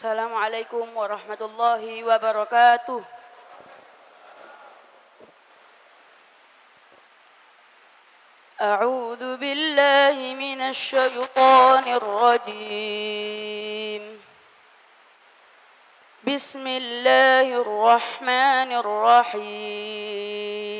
السلام عليكم ورحمة الله وبركاته. أعوذ بالله من الشيطان الرجيم. بسم الله الرحمن الرحيم.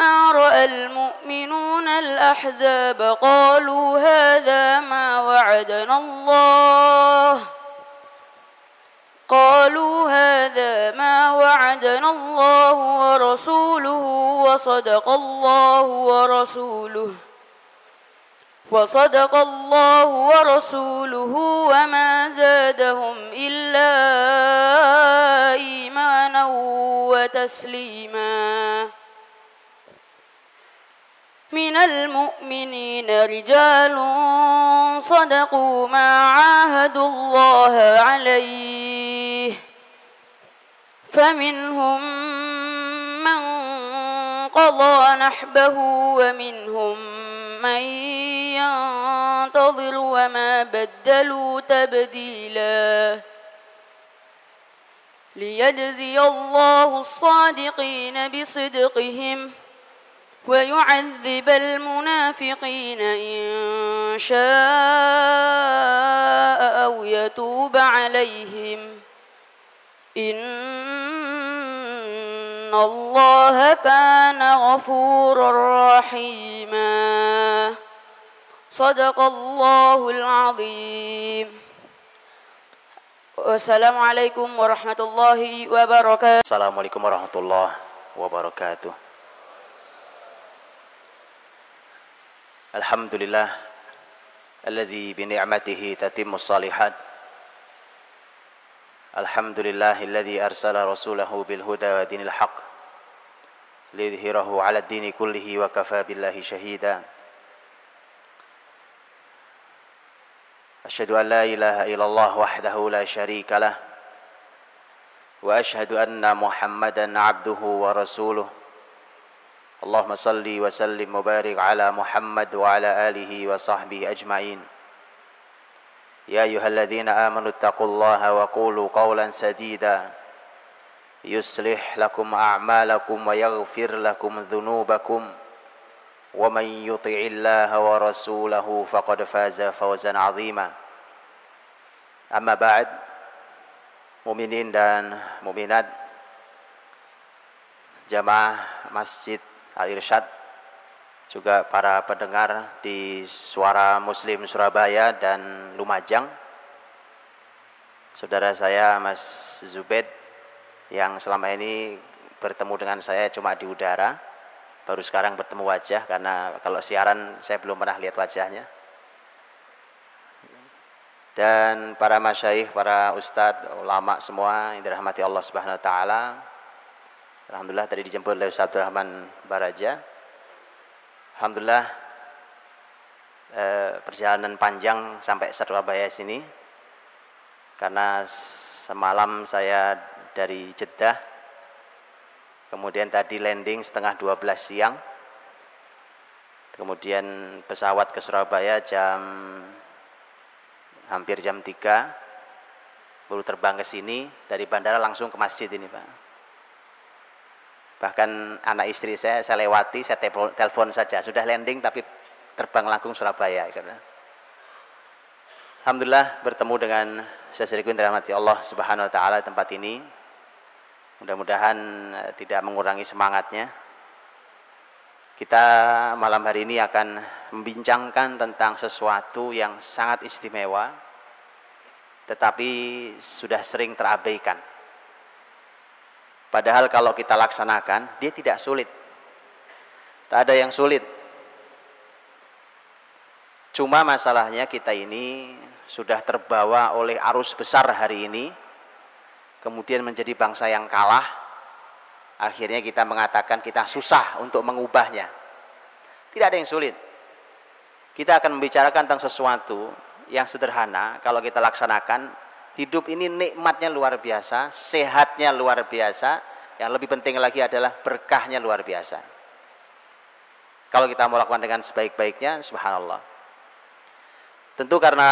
رأى المؤمنون الأحزاب قالوا هذا ما وعدنا الله. قالوا هذا ما وعدنا الله ورسوله وصدق الله ورسوله وصدق الله ورسوله وما زادهم إلا إيمانا وتسليما. من المؤمنين رجال صدقوا ما عاهدوا الله عليه. فمنهم من قضى نحبه ومنهم من ينتظر وما بدلوا تبديلا. ليجزي الله الصادقين بصدقهم. ويعذب المنافقين إن شاء أو يتوب عليهم. إن الله كان غفورا رحيما. صدق الله العظيم. والسلام عليكم ورحمة الله وبركاته. Assalamualaikum warahmatullahi wabarakatuh. Alhamdulillah الحمد لله الذي بنعمته تتم الصالحات. الحمد لله الذي أرسل رسوله بالهدى ودين الحق ليظهره على الدين كله وكفى بالله شهيدا. أشهد أن لا إله إلا الله وحده لا شريك له وأشهد أن محمدا عبده ورسوله. اللهم صل وسلم وبارك على محمد وعلى آله وصحبه أجمعين. يا أيها الذين آمنوا اتقوا الله وقولوا قولا سديدا. يصلح لكم أعمالكم ويغفر لكم ذنوبكم. ومن يطع الله ورسوله فقد فاز فوزا عظيما. أما بعد muminin dan muminat jamaah Masjid Al-Irsyad juga para pendengar di Suara Muslim Surabaya dan Lumajang saudara saya Mas Zubed yang selama ini bertemu dengan saya cuma di udara baru sekarang bertemu wajah karena kalau siaran saya belum pernah lihat wajahnya dan para masyaikh, para ustadz, ulama semua yang dirahmati Allah Subhanahu wa taala. Alhamdulillah tadi dijemput oleh Ustaz Rahman Baraja. Alhamdulillah eh, perjalanan panjang sampai Surabaya sini. Karena semalam saya dari Jeddah kemudian tadi landing setengah 12 siang. Kemudian pesawat ke Surabaya jam hampir jam 3 baru terbang ke sini dari bandara langsung ke masjid ini Pak bahkan anak istri saya saya lewati saya telepon saja. Sudah landing tapi terbang langsung Surabaya karena Alhamdulillah bertemu dengan seseriku yang dirahmati Allah Subhanahu wa taala tempat ini. Mudah-mudahan tidak mengurangi semangatnya. Kita malam hari ini akan membincangkan tentang sesuatu yang sangat istimewa tetapi sudah sering terabaikan. Padahal kalau kita laksanakan, dia tidak sulit. Tak ada yang sulit. Cuma masalahnya kita ini sudah terbawa oleh arus besar hari ini, kemudian menjadi bangsa yang kalah, akhirnya kita mengatakan kita susah untuk mengubahnya. Tidak ada yang sulit. Kita akan membicarakan tentang sesuatu yang sederhana kalau kita laksanakan hidup ini nikmatnya luar biasa, sehatnya luar biasa, yang lebih penting lagi adalah berkahnya luar biasa. Kalau kita mau lakukan dengan sebaik-baiknya, subhanallah. Tentu karena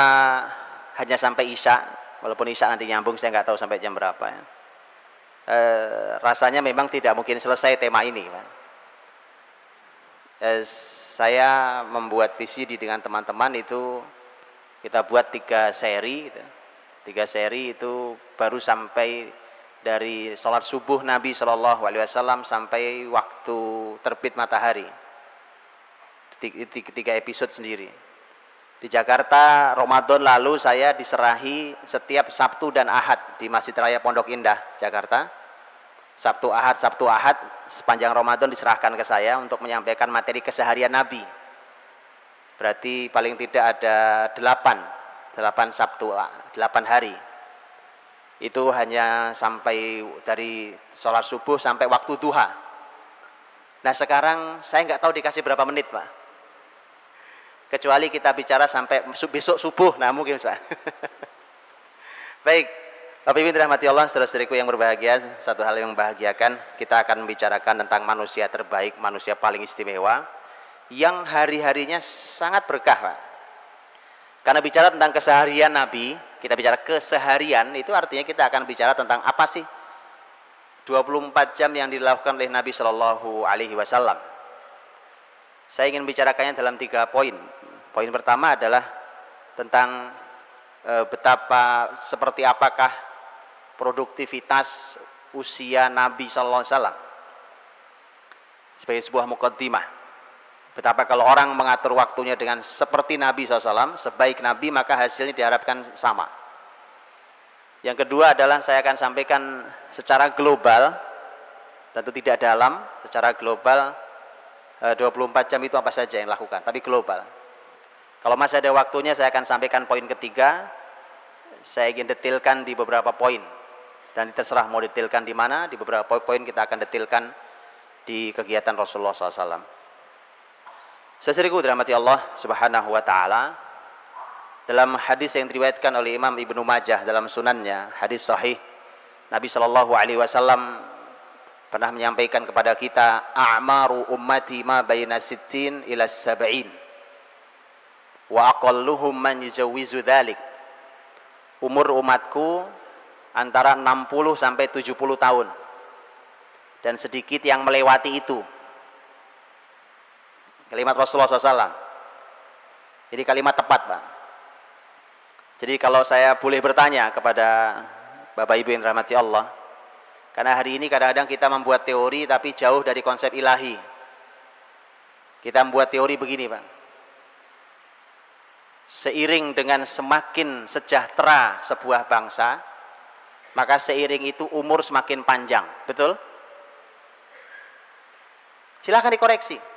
hanya sampai Isya, walaupun Isya nanti nyambung, saya nggak tahu sampai jam berapa ya. E, rasanya memang tidak mungkin selesai tema ini. E, saya membuat visi di dengan teman-teman itu kita buat tiga seri, gitu. Tiga seri itu baru sampai dari sholat subuh Nabi Shallallahu Alaihi Wasallam sampai waktu terbit matahari. Tiga episode sendiri. Di Jakarta Ramadan lalu saya diserahi setiap Sabtu dan Ahad di Masjid Raya Pondok Indah, Jakarta. Sabtu Ahad, Sabtu Ahad sepanjang Ramadan diserahkan ke saya untuk menyampaikan materi keseharian Nabi. Berarti paling tidak ada delapan, delapan Sabtu, delapan hari itu hanya sampai dari sholat subuh sampai waktu duha. Nah sekarang saya nggak tahu dikasih berapa menit pak. Kecuali kita bicara sampai besok subuh, nah mungkin pak. Baik, Bapak Ibu dirahmati Allah, saudara-saudariku yang berbahagia, satu hal yang membahagiakan, kita akan membicarakan tentang manusia terbaik, manusia paling istimewa, yang hari-harinya sangat berkah pak. Karena bicara tentang keseharian Nabi, kita bicara keseharian itu artinya kita akan bicara tentang apa sih 24 jam yang dilakukan oleh Nabi Shallallahu Alaihi Wasallam. Saya ingin bicarakannya dalam tiga poin. Poin pertama adalah tentang e, betapa seperti apakah produktivitas usia Nabi Shallallahu Alaihi Wasallam sebagai sebuah mukaddimah Betapa kalau orang mengatur waktunya dengan seperti Nabi SAW, sebaik Nabi maka hasilnya diharapkan sama. Yang kedua adalah saya akan sampaikan secara global, tentu tidak dalam, secara global 24 eh, jam itu apa saja yang dilakukan, tapi global. Kalau masih ada waktunya saya akan sampaikan poin ketiga, saya ingin detailkan di beberapa poin. Dan terserah mau detailkan di mana, di beberapa poin kita akan detailkan di kegiatan Rasulullah SAW. Seseriku dirahmati Allah Subhanahu wa taala. Dalam hadis yang diriwayatkan oleh Imam Ibnu Majah dalam sunannya, hadis sahih Nabi Shallallahu alaihi wasallam pernah menyampaikan kepada kita a'maru ummati ma baina sittin ila sab'in wa aqalluhum man yujawizu dhalik umur umatku antara 60 sampai 70 tahun dan sedikit yang melewati itu Kalimat Rasulullah SAW. Jadi kalimat tepat, Pak. Jadi kalau saya boleh bertanya kepada Bapak Ibu yang rahmati Allah, karena hari ini kadang-kadang kita membuat teori tapi jauh dari konsep ilahi. Kita membuat teori begini, Pak. Seiring dengan semakin sejahtera sebuah bangsa, maka seiring itu umur semakin panjang. Betul? Silahkan dikoreksi.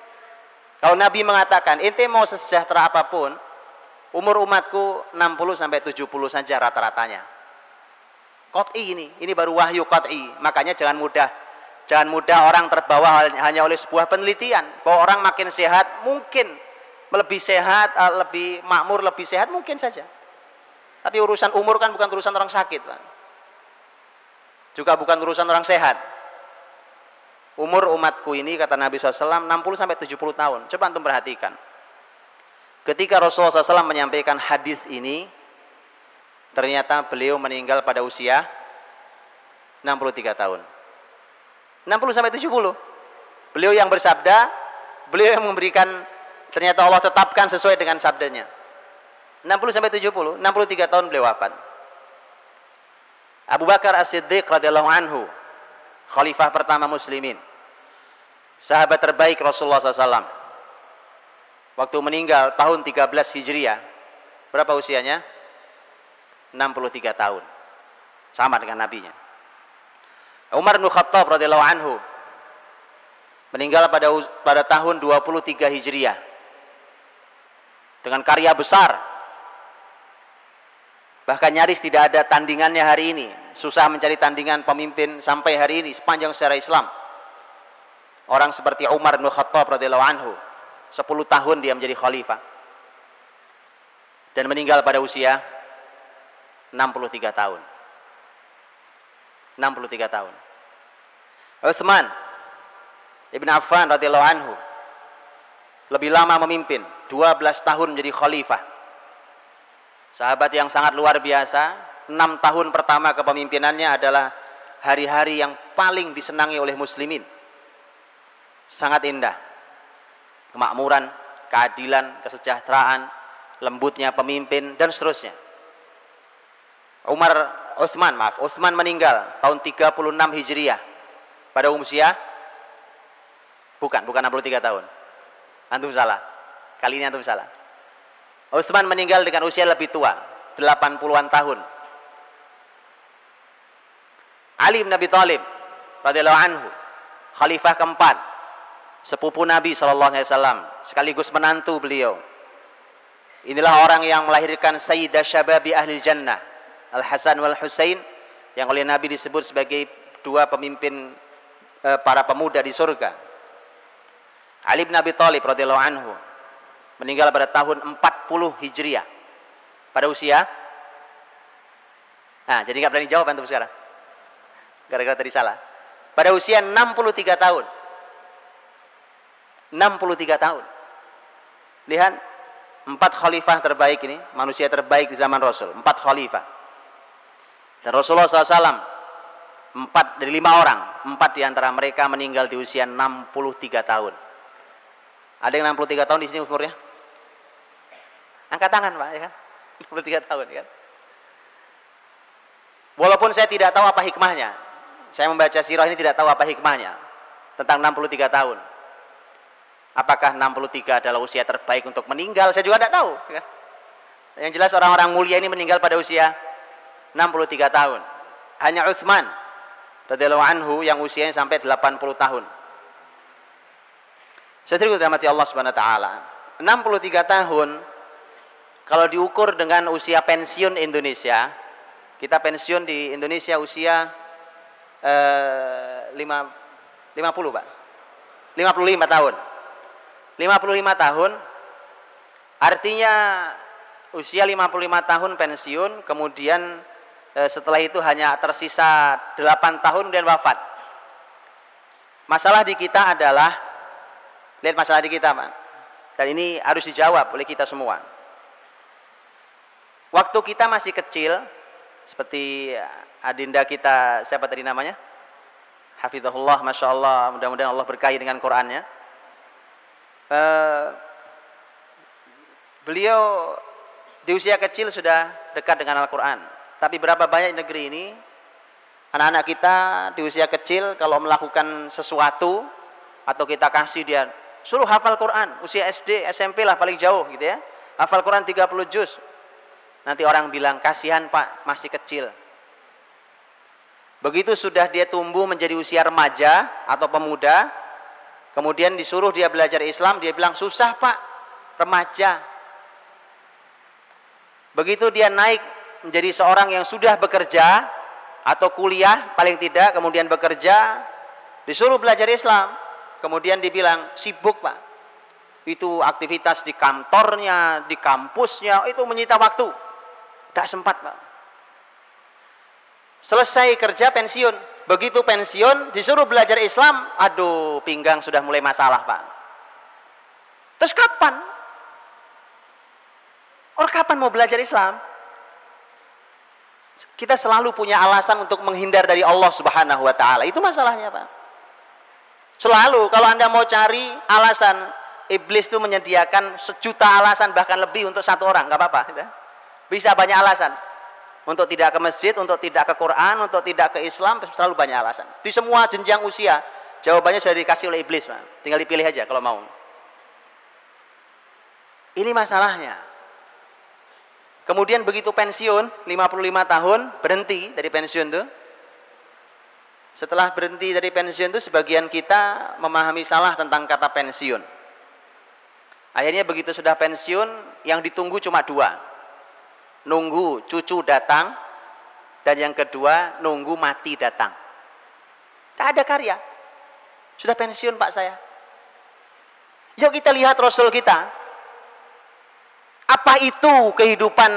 Kalau Nabi mengatakan, ente mau sejahtera apa pun, umur umatku 60 sampai 70 saja rata-ratanya. Qat'i ini, ini baru wahyu qat'i. Makanya jangan mudah jangan mudah orang terbawa hanya oleh sebuah penelitian bahwa orang makin sehat mungkin lebih sehat, eh, lebih makmur, lebih sehat mungkin saja. Tapi urusan umur kan bukan urusan orang sakit, Pak. Juga bukan urusan orang sehat. Umur umatku ini kata Nabi SAW 60 sampai 70 tahun. Coba antum perhatikan. Ketika Rasulullah SAW menyampaikan hadis ini, ternyata beliau meninggal pada usia 63 tahun. 60 sampai 70. Beliau yang bersabda, beliau yang memberikan ternyata Allah tetapkan sesuai dengan sabdanya. 60 sampai 70, 63 tahun beliau wafat. Abu Bakar As-Siddiq radhiyallahu anhu khalifah pertama muslimin. Sahabat terbaik Rasulullah SAW waktu meninggal tahun 13 Hijriah berapa usianya? 63 tahun. Sama dengan nabinya. Umar bin Khattab radhiyallahu anhu meninggal pada pada tahun 23 Hijriah. Dengan karya besar bahkan nyaris tidak ada tandingannya hari ini susah mencari tandingan pemimpin sampai hari ini sepanjang sejarah Islam Orang seperti Umar bin Khattab radhiyallahu anhu, 10 tahun dia menjadi khalifah. Dan meninggal pada usia 63 tahun. 63 tahun. Utsman Ibn Affan radhiyallahu anhu lebih lama memimpin, 12 tahun menjadi khalifah. Sahabat yang sangat luar biasa, 6 tahun pertama kepemimpinannya adalah hari-hari yang paling disenangi oleh muslimin. Sangat indah. Kemakmuran, keadilan, kesejahteraan, lembutnya pemimpin dan seterusnya. Umar Uthman, maaf, Uthman meninggal tahun 36 Hijriah pada usia bukan, bukan 63 tahun. Antum salah. Kali ini antum salah. Uthman meninggal dengan usia lebih tua, 80-an tahun. Ali bin Abi Thalib radhiyallahu anhu, khalifah keempat, sepupu Nabi sallallahu alaihi wasallam, sekaligus menantu beliau. Inilah orang yang melahirkan Sayyidah Syababi Ahli Jannah, Al-Hasan wal Husain yang oleh Nabi disebut sebagai dua pemimpin e, para pemuda di surga. Ali bin Abi Thalib radhiyallahu anhu meninggal pada tahun 40 Hijriah. Pada usia Nah, jadi nggak berani jawab antum sekarang. Gara-gara tadi salah. Pada usia 63 tahun. 63 tahun. Lihat empat khalifah terbaik ini, manusia terbaik di zaman Rasul, empat khalifah. Dan Rasulullah SAW empat dari lima orang, empat di antara mereka meninggal di usia 63 tahun. Ada yang 63 tahun di sini umurnya? Angkat tangan Pak, ya kan? 63 tahun, ya kan? Walaupun saya tidak tahu apa hikmahnya. Saya membaca sirah ini tidak tahu apa hikmahnya tentang 63 tahun. Apakah 63 adalah usia terbaik untuk meninggal? Saya juga tidak tahu. Ya. Kan? Yang jelas orang-orang mulia ini meninggal pada usia 63 tahun. Hanya Uthman radhiyallahu anhu yang usianya sampai 80 tahun. Saya dirahmati Allah Subhanahu wa taala. 63 tahun kalau diukur dengan usia pensiun Indonesia, kita pensiun di Indonesia usia eh, 5 50, Pak. 55 tahun. 55 tahun artinya usia 55 tahun pensiun, kemudian eh, setelah itu hanya tersisa 8 tahun dan wafat. Masalah di kita adalah Lihat masalah di kita, Pak. Dan ini harus dijawab oleh kita semua. Waktu kita masih kecil, seperti adinda kita, siapa tadi namanya? Hafizahullah, Masya Allah, mudah-mudahan Allah berkahi dengan Qurannya. Uh, beliau di usia kecil sudah dekat dengan Al-Quran. Tapi berapa banyak di negeri ini, anak-anak kita di usia kecil kalau melakukan sesuatu, atau kita kasih dia suruh hafal Quran usia SD SMP lah paling jauh gitu ya. Hafal Quran 30 juz. Nanti orang bilang kasihan pak masih kecil. Begitu sudah dia tumbuh menjadi usia remaja atau pemuda kemudian disuruh dia belajar Islam dia bilang susah pak remaja. Begitu dia naik menjadi seorang yang sudah bekerja atau kuliah paling tidak kemudian bekerja disuruh belajar Islam kemudian dibilang sibuk pak. Itu aktivitas di kantornya di kampusnya itu menyita waktu. Tidak sempat pak. Selesai kerja pensiun. Begitu pensiun disuruh belajar Islam aduh pinggang sudah mulai masalah pak. Terus kapan? Orang kapan mau belajar Islam? Kita selalu punya alasan untuk menghindar dari Allah Subhanahu wa taala. Itu masalahnya pak Selalu kalau Anda mau cari alasan iblis itu menyediakan sejuta alasan bahkan lebih untuk satu orang, nggak apa-apa. Gitu. Bisa banyak alasan. Untuk tidak ke masjid, untuk tidak ke Quran, untuk tidak ke Islam, selalu banyak alasan. Di semua jenjang usia, jawabannya sudah dikasih oleh iblis, Pak. Tinggal dipilih aja kalau mau. Ini masalahnya. Kemudian begitu pensiun, 55 tahun, berhenti dari pensiun tuh, setelah berhenti dari pensiun itu sebagian kita memahami salah tentang kata pensiun. Akhirnya begitu sudah pensiun, yang ditunggu cuma dua. Nunggu cucu datang, dan yang kedua nunggu mati datang. Tak ada karya. Sudah pensiun Pak saya. Yuk kita lihat Rasul kita. Apa itu kehidupan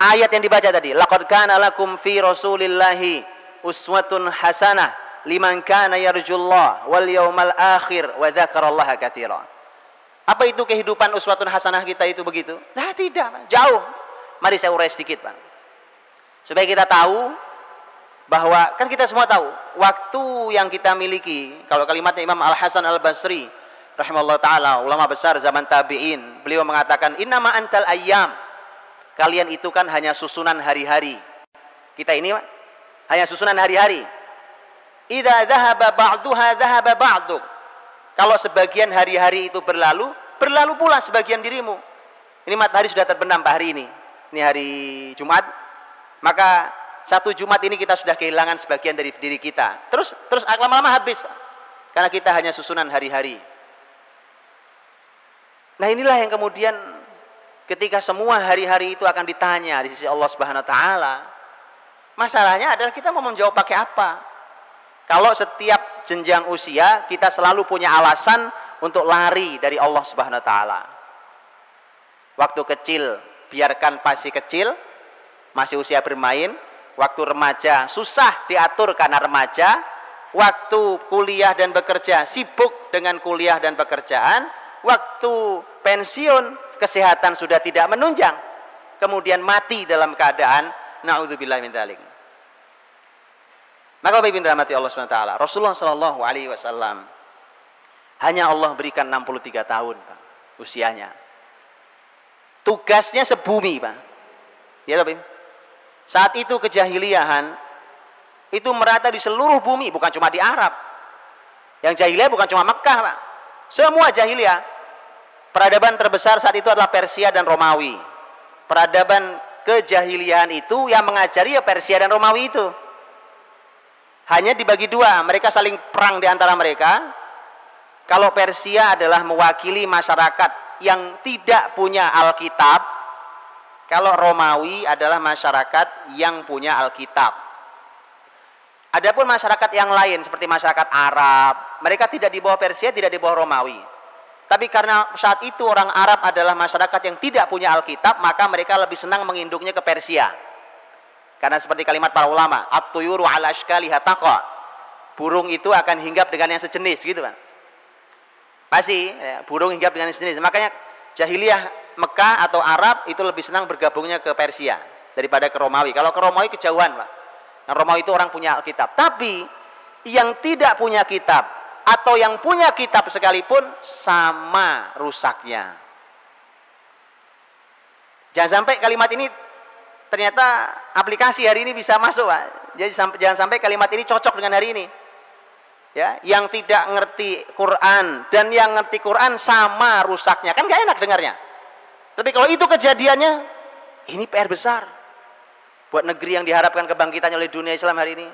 ayat yang dibaca tadi? Laqad kana lakum fi Rasulillahi uswatun hasanah liman kana yarjullah wal yawmal akhir wa dzakarallaha katsira. Apa itu kehidupan uswatun hasanah kita itu begitu? Nah, tidak, jauh. Mari saya urai sedikit, Pak. Supaya kita tahu bahwa kan kita semua tahu waktu yang kita miliki kalau kalimatnya Imam Al Hasan Al Basri rahimahullah taala ulama besar zaman tabi'in beliau mengatakan innama antal ayyam kalian itu kan hanya susunan hari-hari kita ini hanya susunan hari-hari idza dhahaba ba'duha dhahaba ba'duk kalau sebagian hari-hari itu berlalu berlalu pula sebagian dirimu ini matahari sudah terbenam Pak hari ini ini hari Jumat maka satu Jumat ini kita sudah kehilangan sebagian dari diri kita. Terus terus lama-lama habis. Karena kita hanya susunan hari-hari. Nah, inilah yang kemudian ketika semua hari-hari itu akan ditanya di sisi Allah Subhanahu wa taala. Masalahnya adalah kita mau menjawab pakai apa? Kalau setiap jenjang usia kita selalu punya alasan untuk lari dari Allah Subhanahu wa taala. Waktu kecil biarkan pasti kecil, masih usia bermain, waktu remaja susah diatur karena remaja, waktu kuliah dan bekerja sibuk dengan kuliah dan pekerjaan, waktu pensiun kesehatan sudah tidak menunjang, kemudian mati dalam keadaan naudzubillah min dzalik. Maka Bapak Ibu rahmati Allah SWT, Rasulullah Shallallahu alaihi wasallam hanya Allah berikan 63 tahun, Pak, usianya. Tugasnya sebumi, Pak. Ya, Bapak Ibu. Saat itu kejahiliahan itu merata di seluruh bumi, bukan cuma di Arab. Yang jahiliyah bukan cuma Mekah, Pak. Semua jahiliyah. Peradaban terbesar saat itu adalah Persia dan Romawi. Peradaban kejahiliahan itu yang mengajari ya Persia dan Romawi itu. Hanya dibagi dua, mereka saling perang di antara mereka. Kalau Persia adalah mewakili masyarakat yang tidak punya Alkitab, kalau Romawi adalah masyarakat yang punya Alkitab. Adapun masyarakat yang lain seperti masyarakat Arab, mereka tidak di bawah Persia, tidak di bawah Romawi. Tapi karena saat itu orang Arab adalah masyarakat yang tidak punya Alkitab, maka mereka lebih senang menginduknya ke Persia. Karena seperti kalimat para ulama, at-tuyuru ala ashkali Burung itu akan hinggap dengan yang sejenis gitu kan. Pasti ya, burung hinggap dengan yang sejenis. Makanya jahiliyah Mekah atau Arab itu lebih senang bergabungnya ke Persia daripada ke Romawi. Kalau ke Romawi kejauhan, Pak. Nah, Romawi itu orang punya Alkitab. Tapi yang tidak punya kitab atau yang punya kitab sekalipun sama rusaknya. Jangan sampai kalimat ini ternyata aplikasi hari ini bisa masuk, Pak. Jadi jangan sampai kalimat ini cocok dengan hari ini. Ya, yang tidak ngerti Quran dan yang ngerti Quran sama rusaknya. Kan gak enak dengarnya. Tapi kalau itu kejadiannya, ini PR besar buat negeri yang diharapkan kebangkitannya oleh dunia Islam hari ini.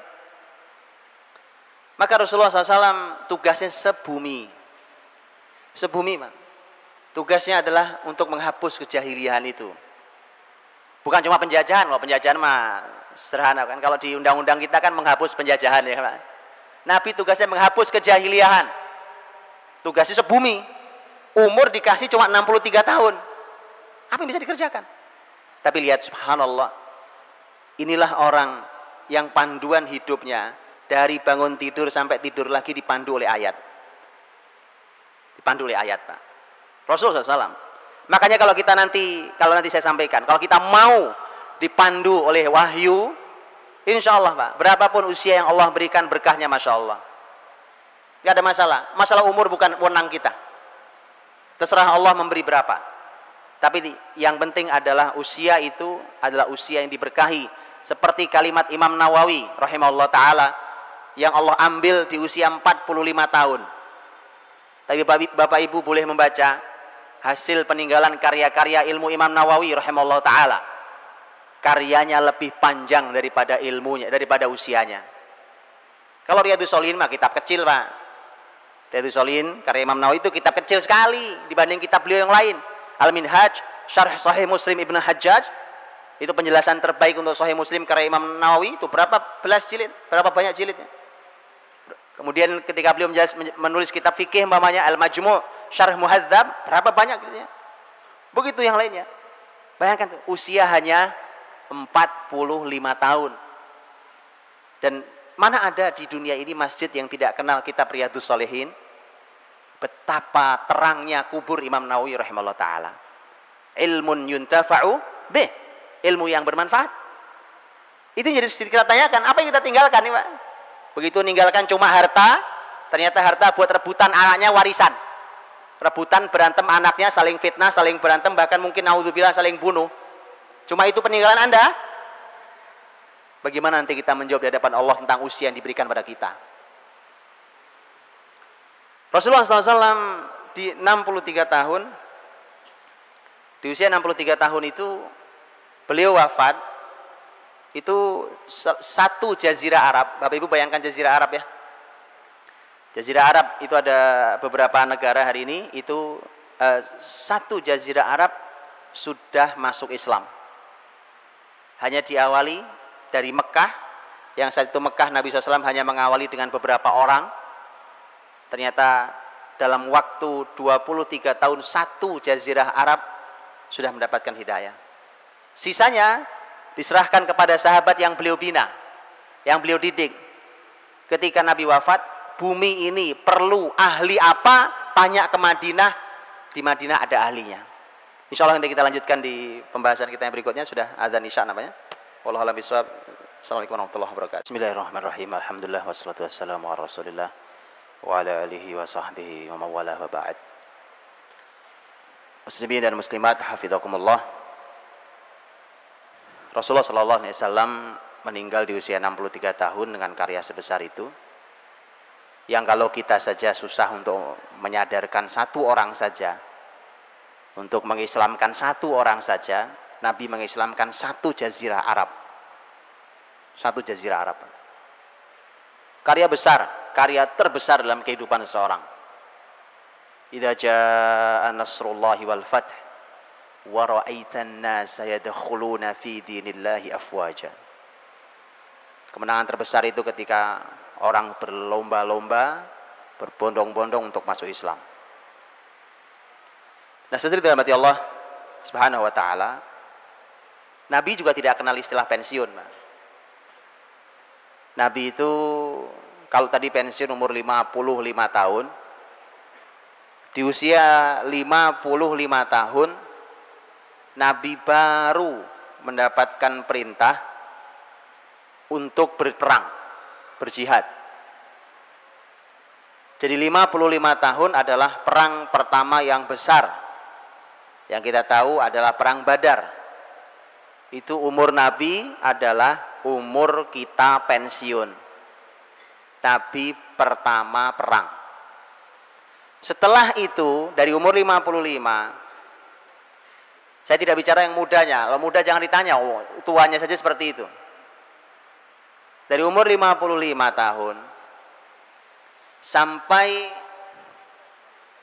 Maka Rasulullah SAW tugasnya sebumi. Sebumi, Pak. Tugasnya adalah untuk menghapus kejahilian itu. Bukan cuma penjajahan, kalau penjajahan mah sederhana kan. Kalau di undang-undang kita kan menghapus penjajahan ya, Pak. Nabi tugasnya menghapus kejahilian. Tugasnya sebumi. Umur dikasih cuma 63 tahun. Apa yang bisa dikerjakan? Tapi lihat subhanallah. Inilah orang yang panduan hidupnya dari bangun tidur sampai tidur lagi dipandu oleh ayat. Dipandu oleh ayat, Pak. Rasul SAW. Makanya kalau kita nanti, kalau nanti saya sampaikan, kalau kita mau dipandu oleh wahyu, insya Allah Pak, berapapun usia yang Allah berikan berkahnya Masya Allah. Gak ada masalah. Masalah umur bukan wenang kita. Terserah Allah memberi berapa. Tapi yang penting adalah usia itu adalah usia yang diberkahi. Seperti kalimat Imam Nawawi rahimahullah taala yang Allah ambil di usia 45 tahun. Tapi Bapak Ibu boleh membaca hasil peninggalan karya-karya ilmu Imam Nawawi rahimahullah taala. Karyanya lebih panjang daripada ilmunya, daripada usianya. Kalau Riyadus Solihin mah kitab kecil, Pak. Riyadus Solihin karya Imam Nawawi itu kitab kecil sekali dibanding kitab beliau yang lain Al-Minhaj Syarh Sahih Muslim Ibnu Hajjaj itu penjelasan terbaik untuk Sahih Muslim karya Imam Nawawi itu berapa belas jilid berapa banyak jilidnya Kemudian ketika beliau menulis kitab fikih umpamanya Al-Majmu' Syarh Muhadzab, berapa banyak gitu ya. Begitu yang lainnya. Bayangkan usia hanya 45 tahun. Dan mana ada di dunia ini masjid yang tidak kenal kitab Riyadus Solehin? Betapa terangnya kubur Imam Nawawi rahimahullah ta'ala. Ilmun yuntafa'u bih. Ilmu yang bermanfaat. Itu jadi kita tanyakan, apa yang kita tinggalkan nih Pak? Begitu meninggalkan cuma harta, ternyata harta buat rebutan anaknya warisan. Rebutan berantem anaknya, saling fitnah, saling berantem, bahkan mungkin naudzubillah saling bunuh. Cuma itu peninggalan Anda? Bagaimana nanti kita menjawab di hadapan Allah tentang usia yang diberikan pada kita? Rasulullah SAW di 63 tahun, di usia 63 tahun itu beliau wafat itu satu jazirah Arab. Bapak Ibu bayangkan jazirah Arab ya. Jazirah Arab itu ada beberapa negara hari ini itu uh, satu jazirah Arab sudah masuk Islam. Hanya diawali dari Mekah yang saat itu Mekah Nabi SAW hanya mengawali dengan beberapa orang. Ternyata dalam waktu 23 tahun satu jazirah Arab sudah mendapatkan hidayah. Sisanya diserahkan kepada sahabat yang beliau bina, yang beliau didik. Ketika Nabi wafat, bumi ini perlu ahli apa? Tanya ke Madinah, di Madinah ada ahlinya. Insya Allah nanti kita lanjutkan di pembahasan kita yang berikutnya sudah ada isya namanya. Wallahualam bisawab. Assalamualaikum warahmatullahi wabarakatuh. Bismillahirrahmanirrahim. Alhamdulillah wassalatu wassalamu ala Rasulillah wa ala alihi wa sahbihi wa mawalah wa ba'd. Muslimin dan muslimat hafizakumullah. Rasulullah Shallallahu Alaihi Wasallam meninggal di usia 63 tahun dengan karya sebesar itu yang kalau kita saja susah untuk menyadarkan satu orang saja untuk mengislamkan satu orang saja Nabi mengislamkan satu jazirah Arab. Satu jazirah Arab. Karya besar karya terbesar dalam kehidupan seseorang. Idha jaa nasrullahi wal fath wa ra'aitan nasa yadkhuluna fi dinillahi afwaja. Kemenangan terbesar itu ketika orang berlomba-lomba, berbondong-bondong untuk masuk Islam. Nah, sesuai dalam hati Allah Subhanahu wa taala, Nabi juga tidak kenal istilah pensiun, Nabi itu kalau tadi pensiun umur 55 tahun, di usia 55 tahun Nabi baru mendapatkan perintah untuk berperang, berjihad. Jadi 55 tahun adalah perang pertama yang besar. Yang kita tahu adalah perang Badar. Itu umur Nabi adalah umur kita pensiun. Nabi pertama perang. Setelah itu dari umur 55 saya tidak bicara yang mudanya. Kalau muda jangan ditanya, oh, tuanya saja seperti itu. Dari umur 55 tahun sampai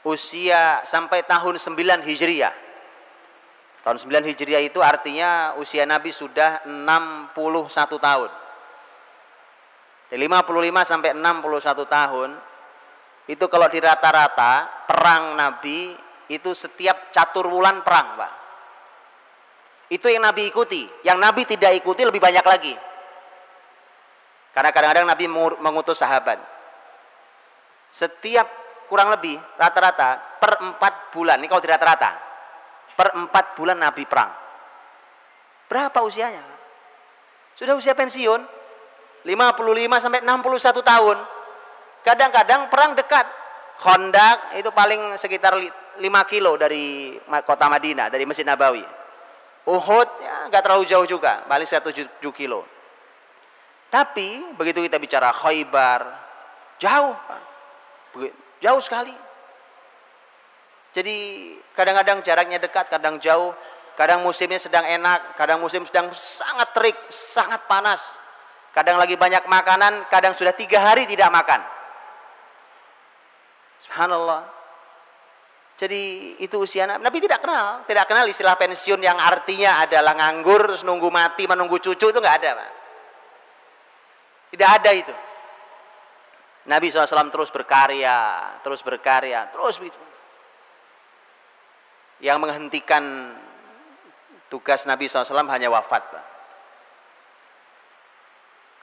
usia sampai tahun 9 Hijriah. Tahun 9 Hijriah itu artinya usia Nabi sudah 61 tahun. Dari 55 sampai 61 tahun itu kalau di rata-rata perang Nabi itu setiap catur bulan perang, Pak. Itu yang Nabi ikuti. Yang Nabi tidak ikuti lebih banyak lagi. Karena kadang-kadang Nabi mengutus sahabat. Setiap kurang lebih rata-rata per empat bulan. Ini kalau tidak rata-rata. Per empat bulan Nabi perang. Berapa usianya? Sudah usia pensiun. 55 sampai 61 tahun. Kadang-kadang perang dekat. Kondak itu paling sekitar 5 kilo dari kota Madinah, dari Masjid Nabawi Uhud ya nggak terlalu jauh juga, paling 7 kilo. Tapi begitu kita bicara Khaybar, jauh, jauh sekali. Jadi kadang-kadang jaraknya dekat, kadang jauh, kadang musimnya sedang enak, kadang musim sedang sangat terik, sangat panas. Kadang lagi banyak makanan, kadang sudah tiga hari tidak makan. Subhanallah. Jadi itu usia Nabi. Nabi tidak kenal, tidak kenal istilah pensiun yang artinya adalah nganggur terus nunggu mati, menunggu cucu itu nggak ada, Pak. Tidak ada itu. Nabi SAW terus berkarya, terus berkarya, terus begitu. Yang menghentikan tugas Nabi SAW hanya wafat.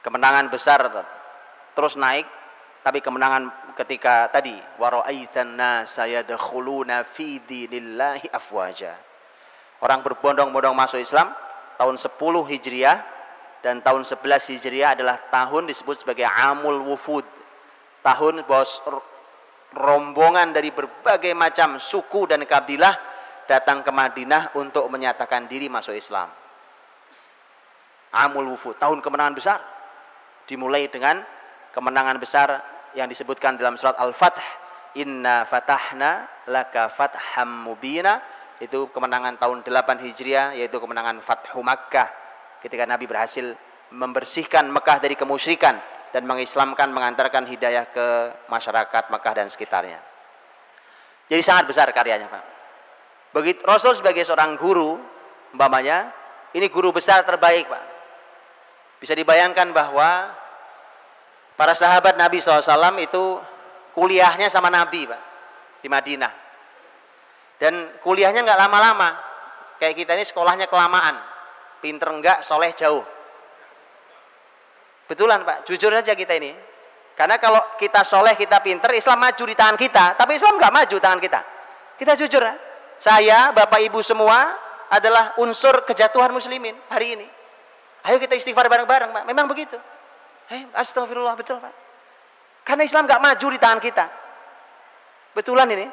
Kemenangan besar terus naik, tapi kemenangan ketika tadi waraitan nasa yadkhuluna fi dinillahi afwaja. Orang berbondong-bondong masuk Islam tahun 10 Hijriah dan tahun 11 Hijriah adalah tahun disebut sebagai Amul Wufud tahun bos rombongan dari berbagai macam suku dan kabilah datang ke Madinah untuk menyatakan diri masuk Islam. Amul Wufud, tahun kemenangan besar. Dimulai dengan kemenangan besar yang disebutkan dalam surat Al-Fath, "Inna fatahna laka fatham mubina." Itu kemenangan tahun 8 Hijriah yaitu kemenangan Fathu Makkah ketika Nabi berhasil membersihkan Mekah dari kemusyrikan dan mengislamkan mengantarkan hidayah ke masyarakat Mekah dan sekitarnya. Jadi sangat besar karyanya, Pak. Begitu Rasul sebagai seorang guru, umpamanya, ini guru besar terbaik, Pak. Bisa dibayangkan bahwa para sahabat Nabi SAW itu kuliahnya sama Nabi, Pak, di Madinah. Dan kuliahnya nggak lama-lama. Kayak kita ini sekolahnya kelamaan. Pinter enggak, soleh jauh. Betulan Pak, jujur aja kita ini. Karena kalau kita soleh, kita pinter, Islam maju di tangan kita. Tapi Islam nggak maju tangan kita. Kita jujur ya. Saya, Bapak Ibu semua adalah unsur kejatuhan muslimin hari ini. Ayo kita istighfar bareng-bareng Pak. Memang begitu. Eh, astagfirullah, betul Pak. Karena Islam nggak maju di tangan kita. Betulan ini.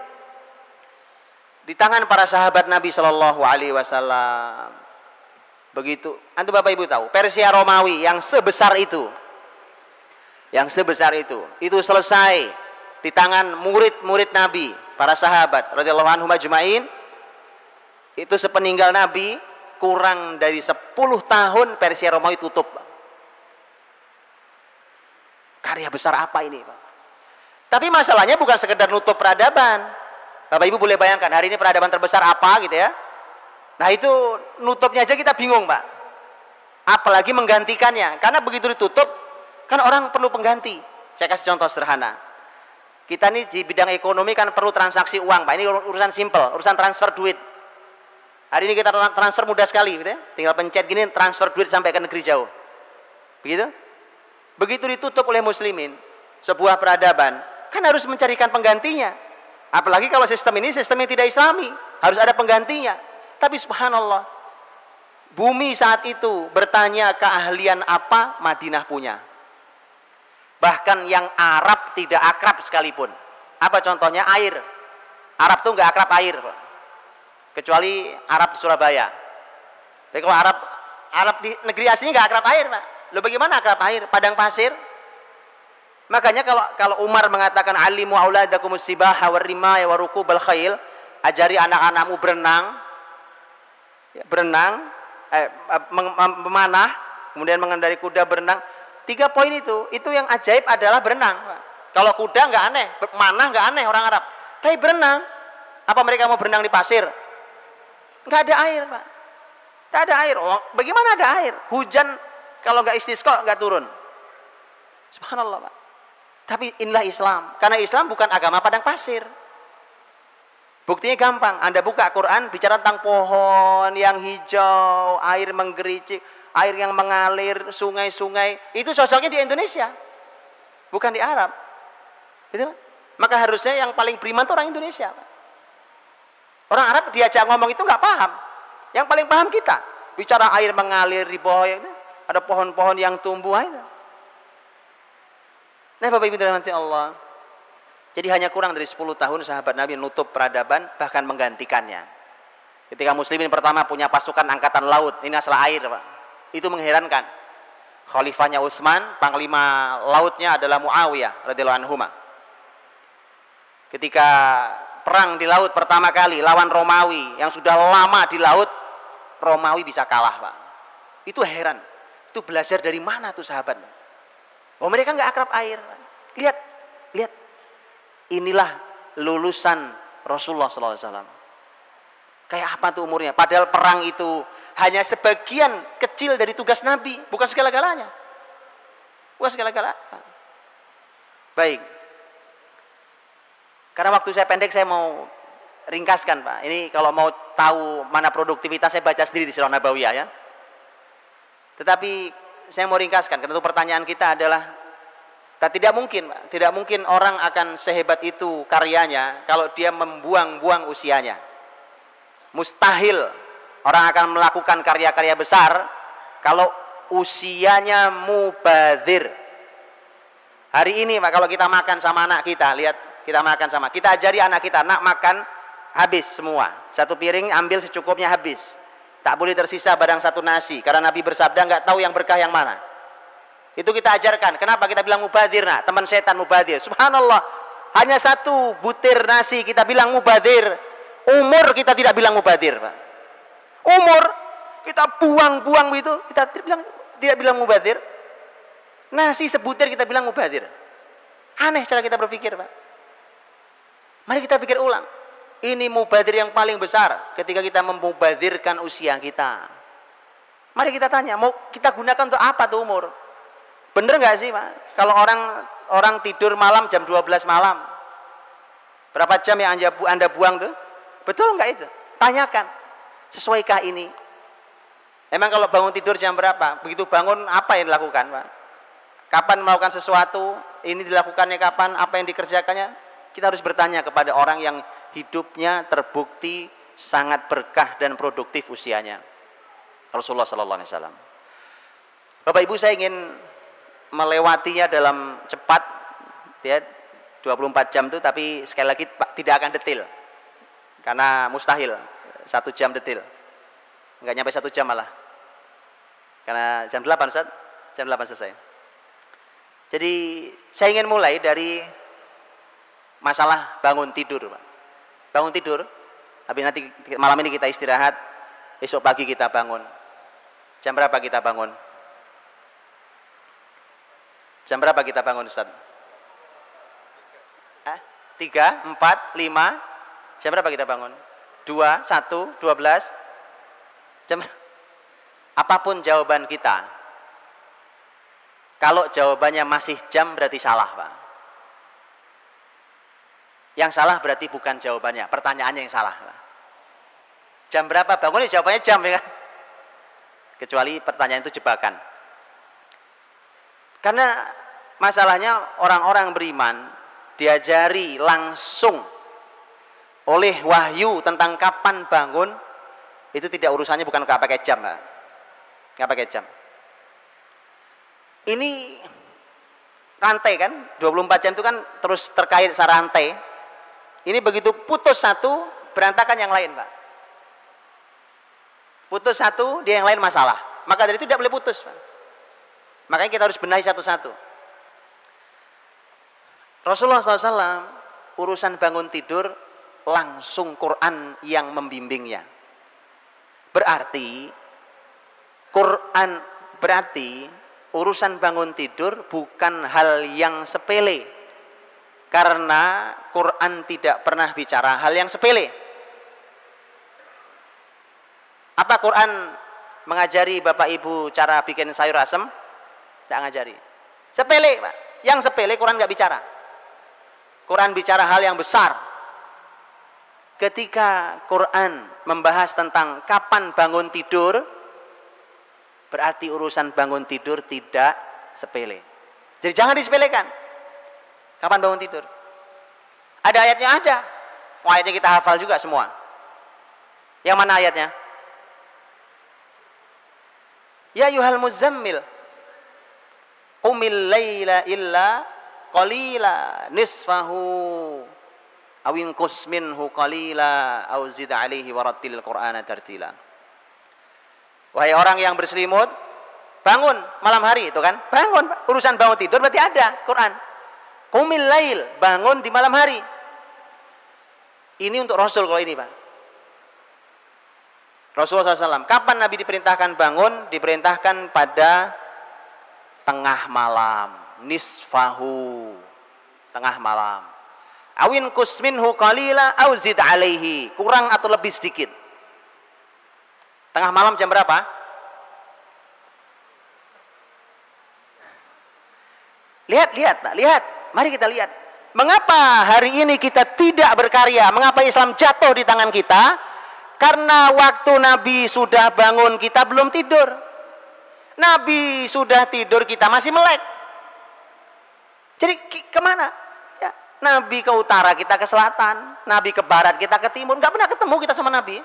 Di tangan para sahabat Nabi Shallallahu Alaihi Wasallam Begitu. Antum Bapak Ibu tahu, Persia Romawi yang sebesar itu. Yang sebesar itu. Itu selesai di tangan murid-murid Nabi, para sahabat radhiyallahu anhum ajmain. Itu sepeninggal Nabi kurang dari 10 tahun Persia Romawi tutup. Karya besar apa ini, Pak? Tapi masalahnya bukan sekedar nutup peradaban. Bapak Ibu boleh bayangkan hari ini peradaban terbesar apa gitu ya? Nah itu nutupnya aja kita bingung pak. Apalagi menggantikannya. Karena begitu ditutup, kan orang perlu pengganti. Saya kasih contoh sederhana. Kita ini di bidang ekonomi kan perlu transaksi uang pak. Ini urusan simple, urusan transfer duit. Hari ini kita transfer mudah sekali, gitu ya. tinggal pencet gini transfer duit sampai ke negeri jauh. Begitu? Begitu ditutup oleh muslimin, sebuah peradaban, kan harus mencarikan penggantinya. Apalagi kalau sistem ini sistem yang tidak islami, harus ada penggantinya. Tapi subhanallah, bumi saat itu bertanya keahlian apa Madinah punya. Bahkan yang Arab tidak akrab sekalipun. Apa contohnya? Air. Arab tuh nggak akrab air. Kecuali Arab Surabaya. Tapi kalau Arab Arab di negeri aslinya nggak akrab air, Pak. Lo bagaimana akrab air? Padang pasir. Makanya kalau kalau Umar mengatakan alimu auladakum sibaha warima wa rukubal khail, ajari anak-anakmu berenang, berenang, eh, memanah, kemudian mengendari kuda berenang. Tiga poin itu, itu yang ajaib adalah berenang. Kalau kuda nggak aneh, manah nggak aneh orang Arab. Tapi berenang, apa mereka mau berenang di pasir? Nggak ada air, pak. Nggak ada air. Oh, bagaimana ada air? Hujan kalau nggak istisqa nggak turun. Subhanallah, pak. Tapi inilah Islam. Karena Islam bukan agama padang pasir. Buktinya gampang, Anda buka Quran bicara tentang pohon yang hijau, air menggericik, air yang mengalir, sungai-sungai. Itu cocoknya di Indonesia. Bukan di Arab. Gitu? Maka harusnya yang paling beriman itu orang Indonesia. Orang Arab diajak ngomong itu nggak paham. Yang paling paham kita. Bicara air mengalir di bawah itu, ada pohon-pohon yang tumbuh itu. Nah, Bapak Ibu dirahmati Allah. Jadi hanya kurang dari 10 tahun sahabat Nabi menutup peradaban bahkan menggantikannya. Ketika muslimin pertama punya pasukan angkatan laut, ini asal air Pak. Itu mengherankan. Khalifahnya Utsman, panglima lautnya adalah Muawiyah radhiyallahu anhu. Ketika perang di laut pertama kali lawan Romawi yang sudah lama di laut, Romawi bisa kalah, Pak. Itu heran. Itu belajar dari mana tuh sahabat? Oh, mereka nggak akrab air. Lihat, lihat inilah lulusan Rasulullah SAW. Kayak apa tuh umurnya? Padahal perang itu hanya sebagian kecil dari tugas Nabi, bukan segala-galanya. Bukan segala-galanya. Baik. Karena waktu saya pendek saya mau ringkaskan Pak. Ini kalau mau tahu mana produktivitas saya baca sendiri di Sirah Nabawiyah ya. Tetapi saya mau ringkaskan, tentu pertanyaan kita adalah tidak mungkin, tidak mungkin orang akan sehebat itu karyanya kalau dia membuang-buang usianya. Mustahil orang akan melakukan karya-karya besar kalau usianya mubadir. Hari ini Pak, kalau kita makan sama anak kita, lihat kita makan sama, kita ajari anak kita, nak makan habis semua. Satu piring ambil secukupnya habis. Tak boleh tersisa barang satu nasi. Karena Nabi bersabda nggak tahu yang berkah yang mana. Itu kita ajarkan. Kenapa kita bilang mubadir? Nah, teman setan mubadir. Subhanallah. Hanya satu butir nasi kita bilang mubadir. Umur kita tidak bilang mubadir, Pak. Umur kita buang-buang itu kita bilang tidak bilang mubadir. Nasi sebutir kita bilang mubadir. Aneh cara kita berpikir, Pak. Mari kita pikir ulang. Ini mubadir yang paling besar ketika kita memubadirkan usia kita. Mari kita tanya, mau kita gunakan untuk apa tuh umur? Bener nggak sih, Pak? Kalau orang orang tidur malam jam 12 malam, berapa jam yang anda, buang tuh? Betul nggak itu? Tanyakan, sesuaikah ini? Emang kalau bangun tidur jam berapa? Begitu bangun apa yang dilakukan, Pak? Kapan melakukan sesuatu? Ini dilakukannya kapan? Apa yang dikerjakannya? Kita harus bertanya kepada orang yang hidupnya terbukti sangat berkah dan produktif usianya. Rasulullah Sallallahu Alaihi Wasallam. Bapak Ibu saya ingin melewatinya dalam cepat, ya 24 jam itu, tapi sekali lagi tidak akan detil, karena mustahil satu jam detil, nggak nyampe satu jam malah, karena jam 8 Ustaz, jam 8 selesai. Jadi saya ingin mulai dari masalah bangun tidur, bangun tidur tapi nanti malam ini kita istirahat esok pagi kita bangun. Jam berapa kita bangun jam berapa kita bangun Ustaz tiga, empat, lima jam berapa kita bangun dua, satu, dua belas jam apa pun jawaban kita kalau jawabannya masih jam berarti salah Pak yang salah berarti bukan jawabannya, pertanyaannya yang salah. Jam berapa bangun? Ya jawabannya jam ya kan? Kecuali pertanyaan itu jebakan. Karena masalahnya orang-orang beriman diajari langsung oleh wahyu tentang kapan bangun itu tidak urusannya bukan nggak pakai jam, nggak pakai jam. Ini rantai kan, 24 jam itu kan terus terkait secara rantai ini begitu putus satu, berantakan yang lain, Pak. Putus satu, dia yang lain masalah. Maka dari itu tidak boleh putus, Pak. Makanya kita harus benahi satu-satu. Rasulullah SAW urusan bangun tidur langsung Quran yang membimbingnya. Berarti Quran berarti urusan bangun tidur bukan hal yang sepele karena Quran tidak pernah bicara hal yang sepele. Apa Quran mengajari Bapak Ibu cara bikin sayur asem? Tidak ngajari. Sepele, Pak. Yang sepele Quran nggak bicara. Quran bicara hal yang besar. Ketika Quran membahas tentang kapan bangun tidur, berarti urusan bangun tidur tidak sepele. Jadi jangan disepelekan. Kapan bangun tidur? Ada ayatnya ada. Ayatnya kita hafal juga semua. Yang mana ayatnya? Ya yuhal muzammil. Qumil layla illa qalila nisfahu awin minhu qalila aw zid alaihi warattil qur'ana tartila. Wahai orang yang berselimut, bangun malam hari itu kan? Bangun, urusan bangun tidur berarti ada Quran. Qumil lail, bangun di malam hari. Ini untuk Rasul kalau ini, Pak. Rasulullah SAW. Kapan Nabi diperintahkan bangun? Diperintahkan pada tengah malam. Nisfahu. Tengah malam. Awin kusminhu qalila auzid alaihi. Kurang atau lebih sedikit. Tengah malam jam berapa? Lihat, lihat. Lihat mari kita lihat. Mengapa hari ini kita tidak berkarya? Mengapa Islam jatuh di tangan kita? Karena waktu Nabi sudah bangun kita belum tidur. Nabi sudah tidur kita masih melek. Jadi ke mana? Ya, Nabi ke utara kita ke selatan, Nabi ke barat kita ke timur. Gak pernah ketemu kita sama Nabi.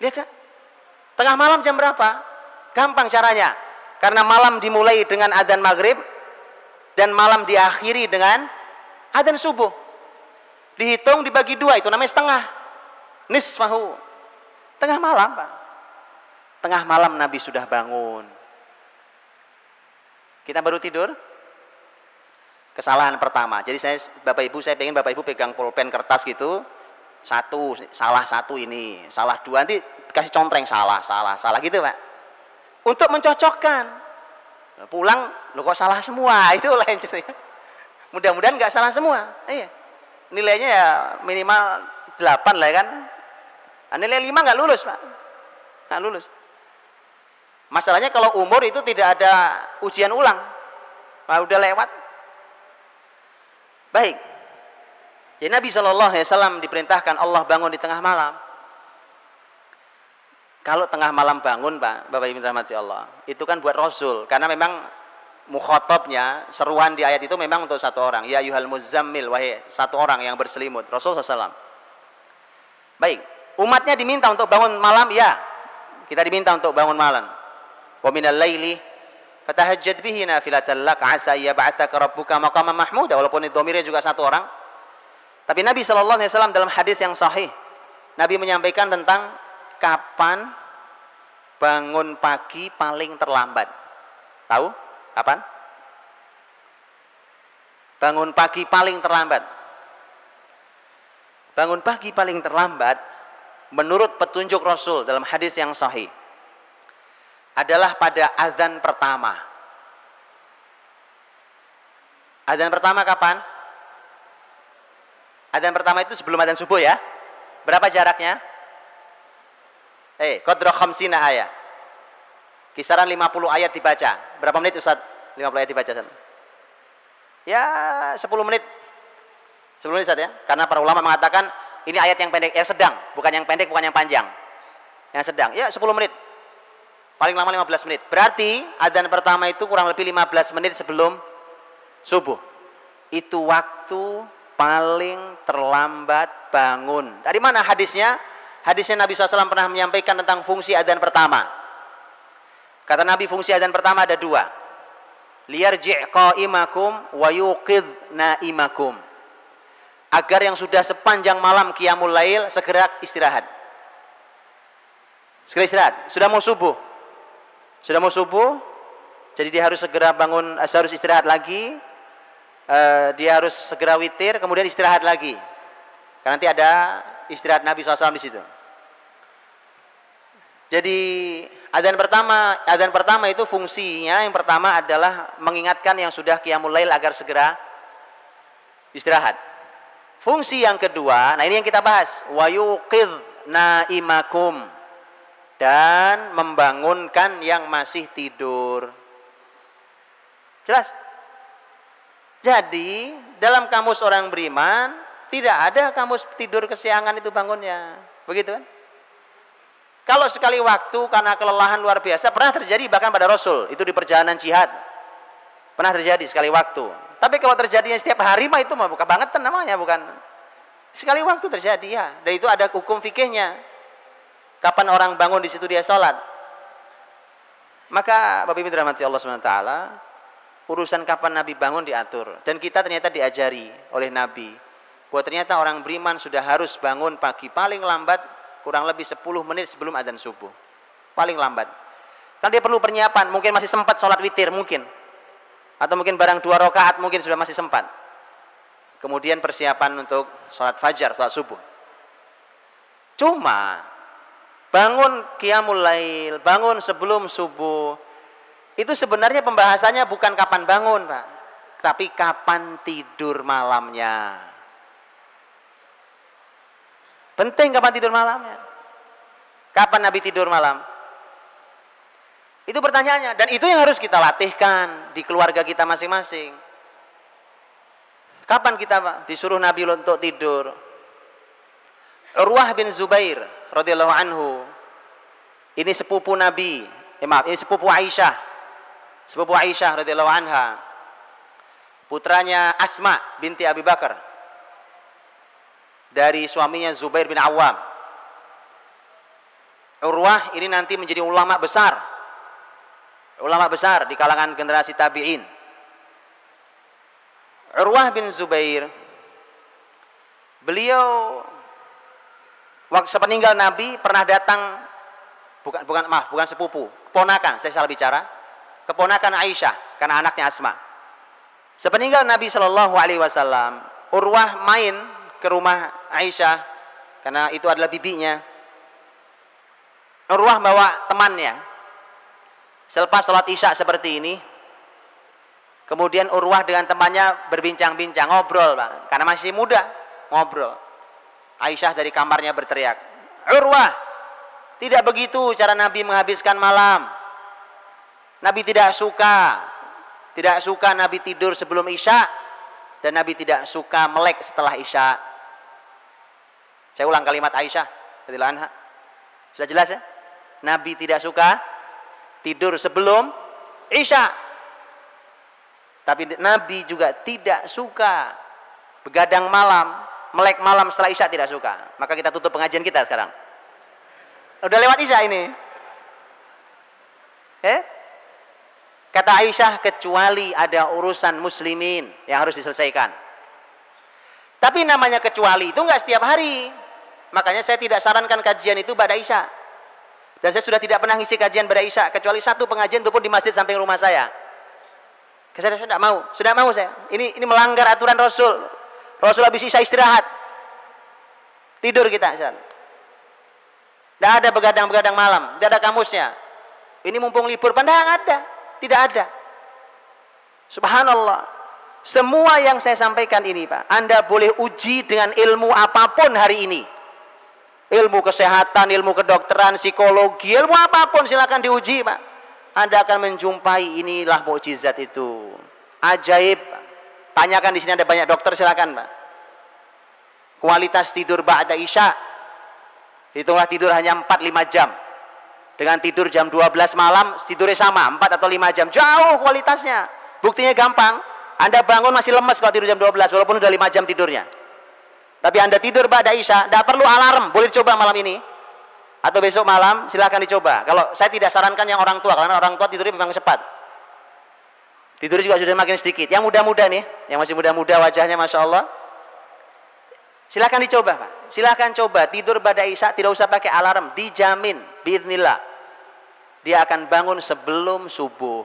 Lihat ya. Tengah malam jam berapa? Gampang caranya. Karena malam dimulai dengan adzan maghrib dan malam diakhiri dengan adzan subuh. Dihitung dibagi dua itu namanya setengah. Nisfahu. Tengah malam Pak. Tengah malam Nabi sudah bangun. Kita baru tidur. Kesalahan pertama. Jadi saya Bapak Ibu saya pengen Bapak Ibu pegang pulpen kertas gitu. Satu, salah satu ini, salah dua nanti kasih contreng salah, salah, salah gitu Pak untuk mencocokkan. Pulang, lo kok salah semua, itu lain cerita. Mudah-mudahan nggak salah semua. Iya. Nilainya ya minimal 8 lah ya kan. Nah, nilai 5 nggak lulus, Pak. Nggak lulus. Masalahnya kalau umur itu tidak ada ujian ulang. Nah, udah lewat. Baik. Jadi Nabi Shallallahu Alaihi Wasallam diperintahkan Allah bangun di tengah malam. Kalau tengah malam bangun, Pak, Bapak Ibu rahmati Allah, itu kan buat Rasul, karena memang mukhotobnya, seruan di ayat itu memang untuk satu orang. Ya yuhal muzammil, wahai satu orang yang berselimut. Rasul SAW. Baik, umatnya diminta untuk bangun malam, ya. Kita diminta untuk bangun malam. Wa minal laili fatahajjad bihi nafilatan lak asa yab'atsaka rabbuka maqaman mahmuda walaupun itu domirnya juga satu orang. Tapi Nabi sallallahu alaihi wasallam dalam hadis yang sahih Nabi menyampaikan tentang kapan bangun pagi paling terlambat? Tahu? Kapan? Bangun pagi paling terlambat. Bangun pagi paling terlambat menurut petunjuk Rasul dalam hadis yang sahih adalah pada azan pertama. Azan pertama kapan? Azan pertama itu sebelum azan subuh ya. Berapa jaraknya? Eh, qadra khamsina ayat. Kisaran 50 ayat dibaca. Berapa menit Ustaz? 50 ayat dibaca. Ya, 10 menit. 10 menit Ustaz ya. Karena para ulama mengatakan ini ayat yang pendek, yang sedang, bukan yang pendek, bukan yang panjang. Yang sedang. Ya, 10 menit. Paling lama 15 menit. Berarti adzan pertama itu kurang lebih 15 menit sebelum subuh. Itu waktu paling terlambat bangun. Dari mana hadisnya? Hadisnya Nabi SAW pernah menyampaikan tentang fungsi adzan pertama. Kata Nabi fungsi adzan pertama ada dua. Liyarji' qa'imakum wa yuqidh na'imakum. Agar yang sudah sepanjang malam qiyamul lail segera istirahat. Segera istirahat. Sudah mau subuh. Sudah mau subuh. Jadi dia harus segera bangun, eh, harus istirahat lagi. Uh, dia harus segera witir, kemudian istirahat lagi. Karena nanti ada istirahat Nabi SAW di situ. Jadi adzan pertama, adzan pertama itu fungsinya yang pertama adalah mengingatkan yang sudah qiyamul lail agar segera istirahat. Fungsi yang kedua, nah ini yang kita bahas, wa yuqidh naimakum dan membangunkan yang masih tidur. Jelas? Jadi, dalam kamus orang beriman tidak ada kamu tidur kesiangan itu bangunnya. Begitu kan? Kalau sekali waktu karena kelelahan luar biasa pernah terjadi bahkan pada Rasul, itu di perjalanan jihad. Pernah terjadi sekali waktu. Tapi kalau terjadinya setiap hari mah itu mah bukan banget namanya, bukan. Sekali waktu terjadi ya. Dan itu ada hukum fikihnya. Kapan orang bangun di situ dia sholat. Maka Bapak Ibu dirahmati Allah SWT, urusan kapan Nabi bangun diatur. Dan kita ternyata diajari oleh Nabi bahwa ternyata orang beriman sudah harus bangun pagi paling lambat kurang lebih 10 menit sebelum adzan subuh. Paling lambat. Kan dia perlu persiapan, mungkin masih sempat sholat witir mungkin. Atau mungkin barang dua rakaat mungkin sudah masih sempat. Kemudian persiapan untuk sholat fajar, sholat subuh. Cuma bangun qiyamul lail, bangun sebelum subuh. Itu sebenarnya pembahasannya bukan kapan bangun, Pak. Tapi kapan tidur malamnya. Penting kapan tidur malamnya. Kapan Nabi tidur malam? Itu pertanyaannya dan itu yang harus kita latihkan di keluarga kita masing-masing. Kapan kita Pak, disuruh Nabi untuk tidur? Urwah bin Zubair radhiyallahu anhu. Ini sepupu Nabi. Eh, maaf, ini sepupu Aisyah. Sepupu Aisyah radhiyallahu anha. Putranya Asma binti Abi Bakar. Dari suaminya Zubair bin Awam. Urwah ini nanti menjadi ulama besar. Ulama besar di kalangan generasi tabi'in. Urwah bin Zubair beliau waktu sepeninggal Nabi pernah datang bukan bukan maaf bukan sepupu ponakan saya salah bicara. Keponakan Aisyah karena anaknya Asma. Sepeninggal Nabi Shallallahu Alaihi Wasallam Urwah main ke rumah Aisyah karena itu adalah bibinya. Urwah bawa temannya. Selepas sholat isya seperti ini kemudian Urwah dengan temannya berbincang-bincang ngobrol karena masih muda ngobrol Aisyah dari kamarnya berteriak, Urwah, tidak begitu cara Nabi menghabiskan malam. Nabi tidak suka, tidak suka Nabi tidur sebelum Isya, dan Nabi tidak suka melek setelah Isya. Saya ulang kalimat Aisyah, anha. Sudah jelas ya? Nabi tidak suka tidur sebelum Isya. Tapi Nabi juga tidak suka begadang malam melek malam setelah Isya tidak suka. Maka kita tutup pengajian kita sekarang. Udah lewat Isya ini. Eh? Kata Aisyah kecuali ada urusan muslimin yang harus diselesaikan. Tapi namanya kecuali itu nggak setiap hari. Makanya saya tidak sarankan kajian itu pada Isya. Dan saya sudah tidak pernah ngisi kajian pada Isya kecuali satu pengajian itu pun di masjid samping rumah saya. Saya sudah mau, sudah mau saya. Ini ini melanggar aturan Rasul. Rasul habis isya istirahat. Tidur kita. Tidak ada begadang-begadang malam. Tidak ada kamusnya. Ini mumpung libur. Padahal ada. Tidak ada. Subhanallah. Semua yang saya sampaikan ini Pak. Anda boleh uji dengan ilmu apa pun hari ini. Ilmu kesehatan, ilmu kedokteran, psikologi, ilmu apa pun silakan diuji Pak. Anda akan menjumpai inilah mukjizat itu. Ajaib. Tanyakan di sini ada banyak dokter silakan, Pak. Kualitas tidur ba'da Isya. Hitunglah tidur hanya 4-5 jam. Dengan tidur jam 12 malam tidurnya sama, 4 atau 5 jam. Jauh kualitasnya. Buktinya gampang. Anda bangun masih lemes kalau tidur jam 12 walaupun udah 5 jam tidurnya. Tapi Anda tidur ba'da Isya, tidak perlu alarm, boleh dicoba malam ini. Atau besok malam silahkan dicoba. Kalau saya tidak sarankan yang orang tua karena orang tua tidurnya memang cepat. Tidur juga sudah makin sedikit. Yang muda-muda nih, yang masih muda-muda wajahnya Masya Allah. Silahkan dicoba Pak. Silahkan coba tidur pada isya tidak usah pakai alarm. Dijamin, biidnillah. Dia akan bangun sebelum subuh.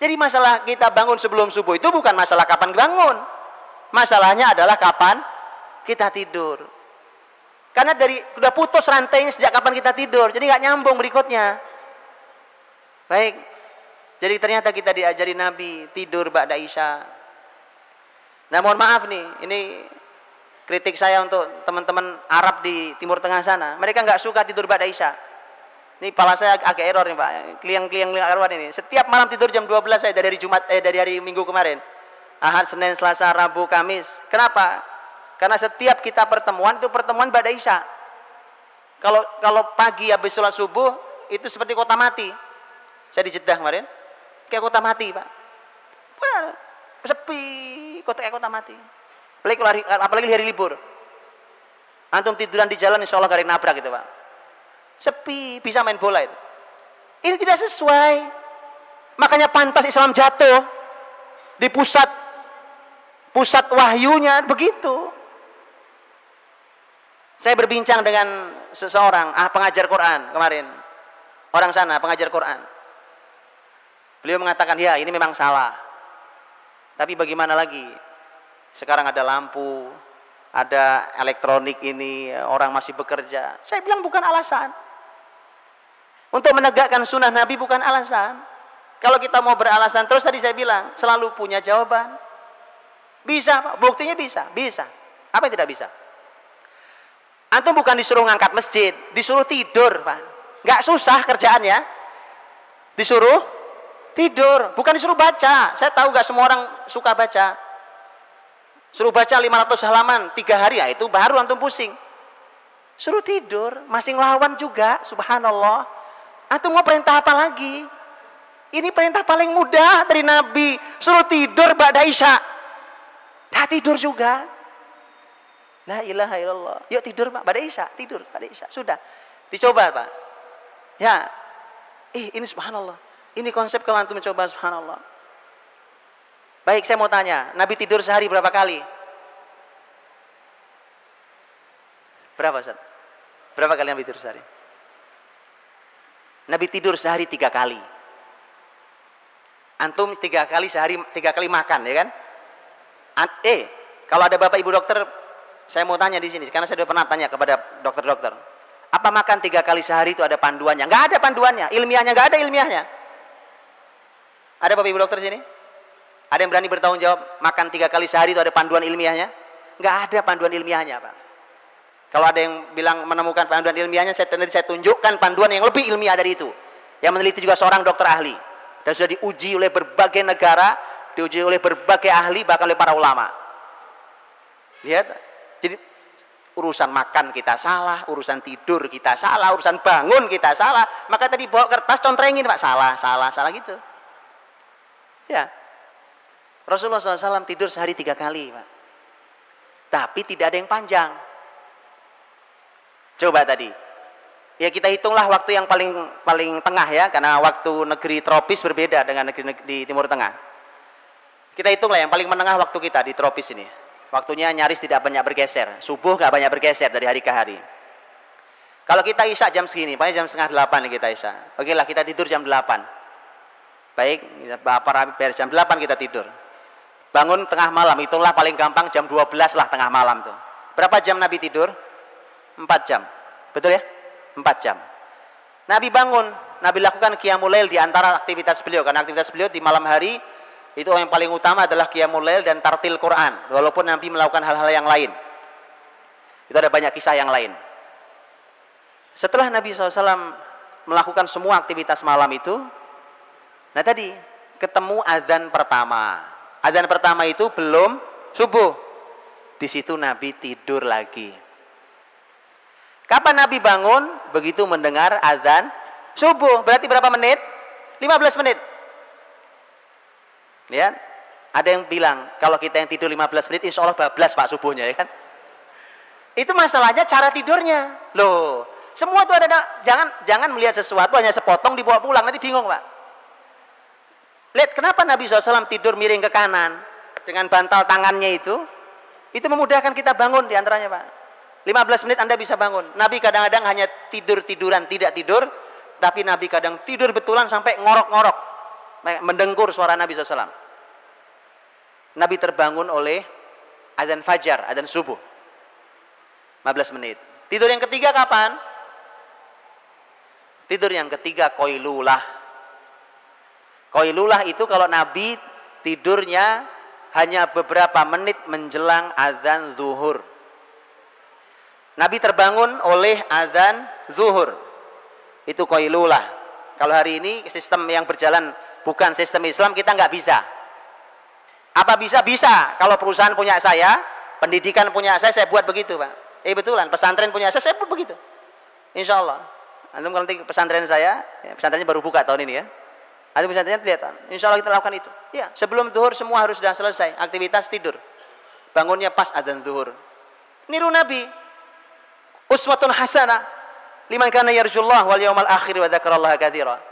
Jadi masalah kita bangun sebelum subuh itu bukan masalah kapan bangun. Masalahnya adalah kapan kita tidur. Karena dari sudah putus rantainya sejak kapan kita tidur. Jadi nggak nyambung berikutnya. Baik, jadi ternyata kita diajari Nabi tidur ba'da Isya. Nah mohon maaf nih, ini kritik saya untuk teman-teman Arab di Timur Tengah sana. Mereka nggak suka tidur ba'da Isya. Ini kepala saya agak error nih Pak. Kliang-kliang arwan ini. Setiap malam tidur jam 12 saya dari Jumat eh dari hari Minggu kemarin. Ahad, Senin, Selasa, Rabu, Kamis. Kenapa? Karena setiap kita pertemuan itu pertemuan ba'da Isya. Kalau kalau pagi habis sholat subuh itu seperti kota mati. Saya di Jeddah kemarin kayak kota mati pak. Wah, sepi kota kayak kota mati. Apalagi, lari, apalagi hari libur. Antum tiduran di jalan insya Allah garing nabrak gitu pak. Sepi bisa main bola itu. Ini tidak sesuai. Makanya pantas Islam jatuh di pusat pusat wahyunya begitu. Saya berbincang dengan seseorang ah pengajar Quran kemarin. Orang sana pengajar Quran Beliau mengatakan, ya ini memang salah. Tapi bagaimana lagi? Sekarang ada lampu, ada elektronik ini, orang masih bekerja. Saya bilang bukan alasan. Untuk menegakkan sunnah Nabi bukan alasan. Kalau kita mau beralasan terus tadi saya bilang, selalu punya jawaban. Bisa. Buktinya bisa, bisa. Apa yang tidak bisa? Antum bukan disuruh ngangkat masjid, disuruh tidur, Pak. Gak susah kerjaannya. Disuruh tidur bukan disuruh baca saya tahu gak semua orang suka baca Suruh baca 500 halaman tiga hari ya itu baru antum pusing. Suruh tidur, masih ngelawan juga, subhanallah. Antum mau perintah apa lagi? Ini perintah paling mudah dari Nabi. Suruh tidur Ba'da Isya. Dah tidur juga. La ilaha illallah. Yuk tidur Pak, Ba'da Isya, tidur Ba'da Isya. Sudah. Dicoba Pak. Ya. Ih, ini subhanallah. Ini konsep kalau antum mencoba subhanallah. Baik, saya mau tanya, Nabi tidur sehari berapa kali? Berapa, Ustaz? Berapa kali Nabi tidur sehari? Nabi tidur sehari tiga kali. Antum tiga kali sehari, tiga kali makan, ya kan? eh, kalau ada bapak ibu dokter, saya mau tanya di sini, karena saya sudah pernah tanya kepada dokter-dokter. Apa makan tiga kali sehari itu ada panduannya? Nggak ada panduannya, ilmiahnya nggak ada ilmiahnya. Ada bapak ibu dokter sini? Ada yang berani bertanggung jawab makan tiga kali sehari itu ada panduan ilmiahnya? Nggak ada panduan ilmiahnya, Pak. Kalau ada yang bilang menemukan panduan ilmiahnya, saya, saya tunjukkan panduan yang lebih ilmiah dari itu. Yang meneliti juga seorang dokter ahli dan sudah diuji oleh berbagai negara, diuji oleh berbagai ahli bahkan oleh para ulama. Lihat, jadi urusan makan kita salah, urusan tidur kita salah, urusan bangun kita salah. Maka tadi bawa kertas contrengin pak salah, salah, salah gitu. Ya, Rasulullah SAW tidur sehari tiga kali pak. Tapi tidak ada yang panjang. Coba tadi, ya kita hitunglah waktu yang paling paling tengah ya karena waktu negeri tropis berbeda dengan negeri, negeri di timur tengah. Kita hitunglah yang paling menengah waktu kita di tropis ini. Waktunya nyaris tidak banyak bergeser. Subuh nggak banyak bergeser dari hari ke hari. Kalau kita isya jam segini paling jam setengah delapan kita isya. Oke lah kita tidur jam delapan baik para jam delapan kita tidur bangun tengah malam itulah paling gampang jam 12 lah tengah malam tuh berapa jam Nabi tidur Empat jam betul ya empat jam. Nabi bangun, Nabi lakukan qiyamul lail di antara aktivitas beliau karena aktivitas beliau di malam hari itu yang paling utama adalah qiyamul lail dan tartil Quran walaupun Nabi melakukan hal-hal yang lain. Itu ada banyak kisah yang lain. Setelah Nabi SAW melakukan semua aktivitas malam itu, nah tadi ketemu adzan pertama. Adzan pertama itu belum subuh. Di situ Nabi tidur lagi. Kapan Nabi bangun? Begitu mendengar azan subuh. Berarti berapa menit? 15 menit. Lihat. Ada yang bilang, kalau kita yang tidur 15 menit, insya Allah bablas Pak subuhnya, ya kan? Itu masalahnya cara tidurnya. Loh, semua itu ada, jangan jangan melihat sesuatu hanya sepotong dibawa pulang, nanti bingung Pak. Lihat, kenapa Nabi SAW tidur miring ke kanan dengan bantal tangannya itu? Itu memudahkan kita bangun di antaranya Pak. 15 menit Anda bisa bangun. Nabi kadang-kadang hanya tidur-tiduran, tidak tidur. Tapi Nabi kadang tidur betulan sampai ngorok-ngorok. Mendengkur suara Nabi SAW. Nabi terbangun oleh adzan fajar, adzan subuh. 15 menit. Tidur yang ketiga kapan? Tidur yang ketiga koilulah. Koilulah itu kalau Nabi tidurnya hanya beberapa menit menjelang adzan zuhur. Nabi terbangun oleh azan zuhur. Itu koilulah. Kalau hari ini sistem yang berjalan bukan sistem Islam kita nggak bisa. Apa bisa? Bisa. Kalau perusahaan punya saya, pendidikan punya saya, saya buat begitu, Pak. Eh betulan, pesantren punya saya, saya buat begitu. Insya Allah. Nanti pesantren saya, ya, pesantrennya baru buka tahun ini ya. Antum pesantrennya lihat, insya Allah kita lakukan itu. Ya, sebelum zuhur semua harus sudah selesai. Aktivitas tidur. Bangunnya pas adzan zuhur. Niru Nabi, uswatun hasanah liman kana yarjullah wal yawmal akhir wa dzakarallaha katsira.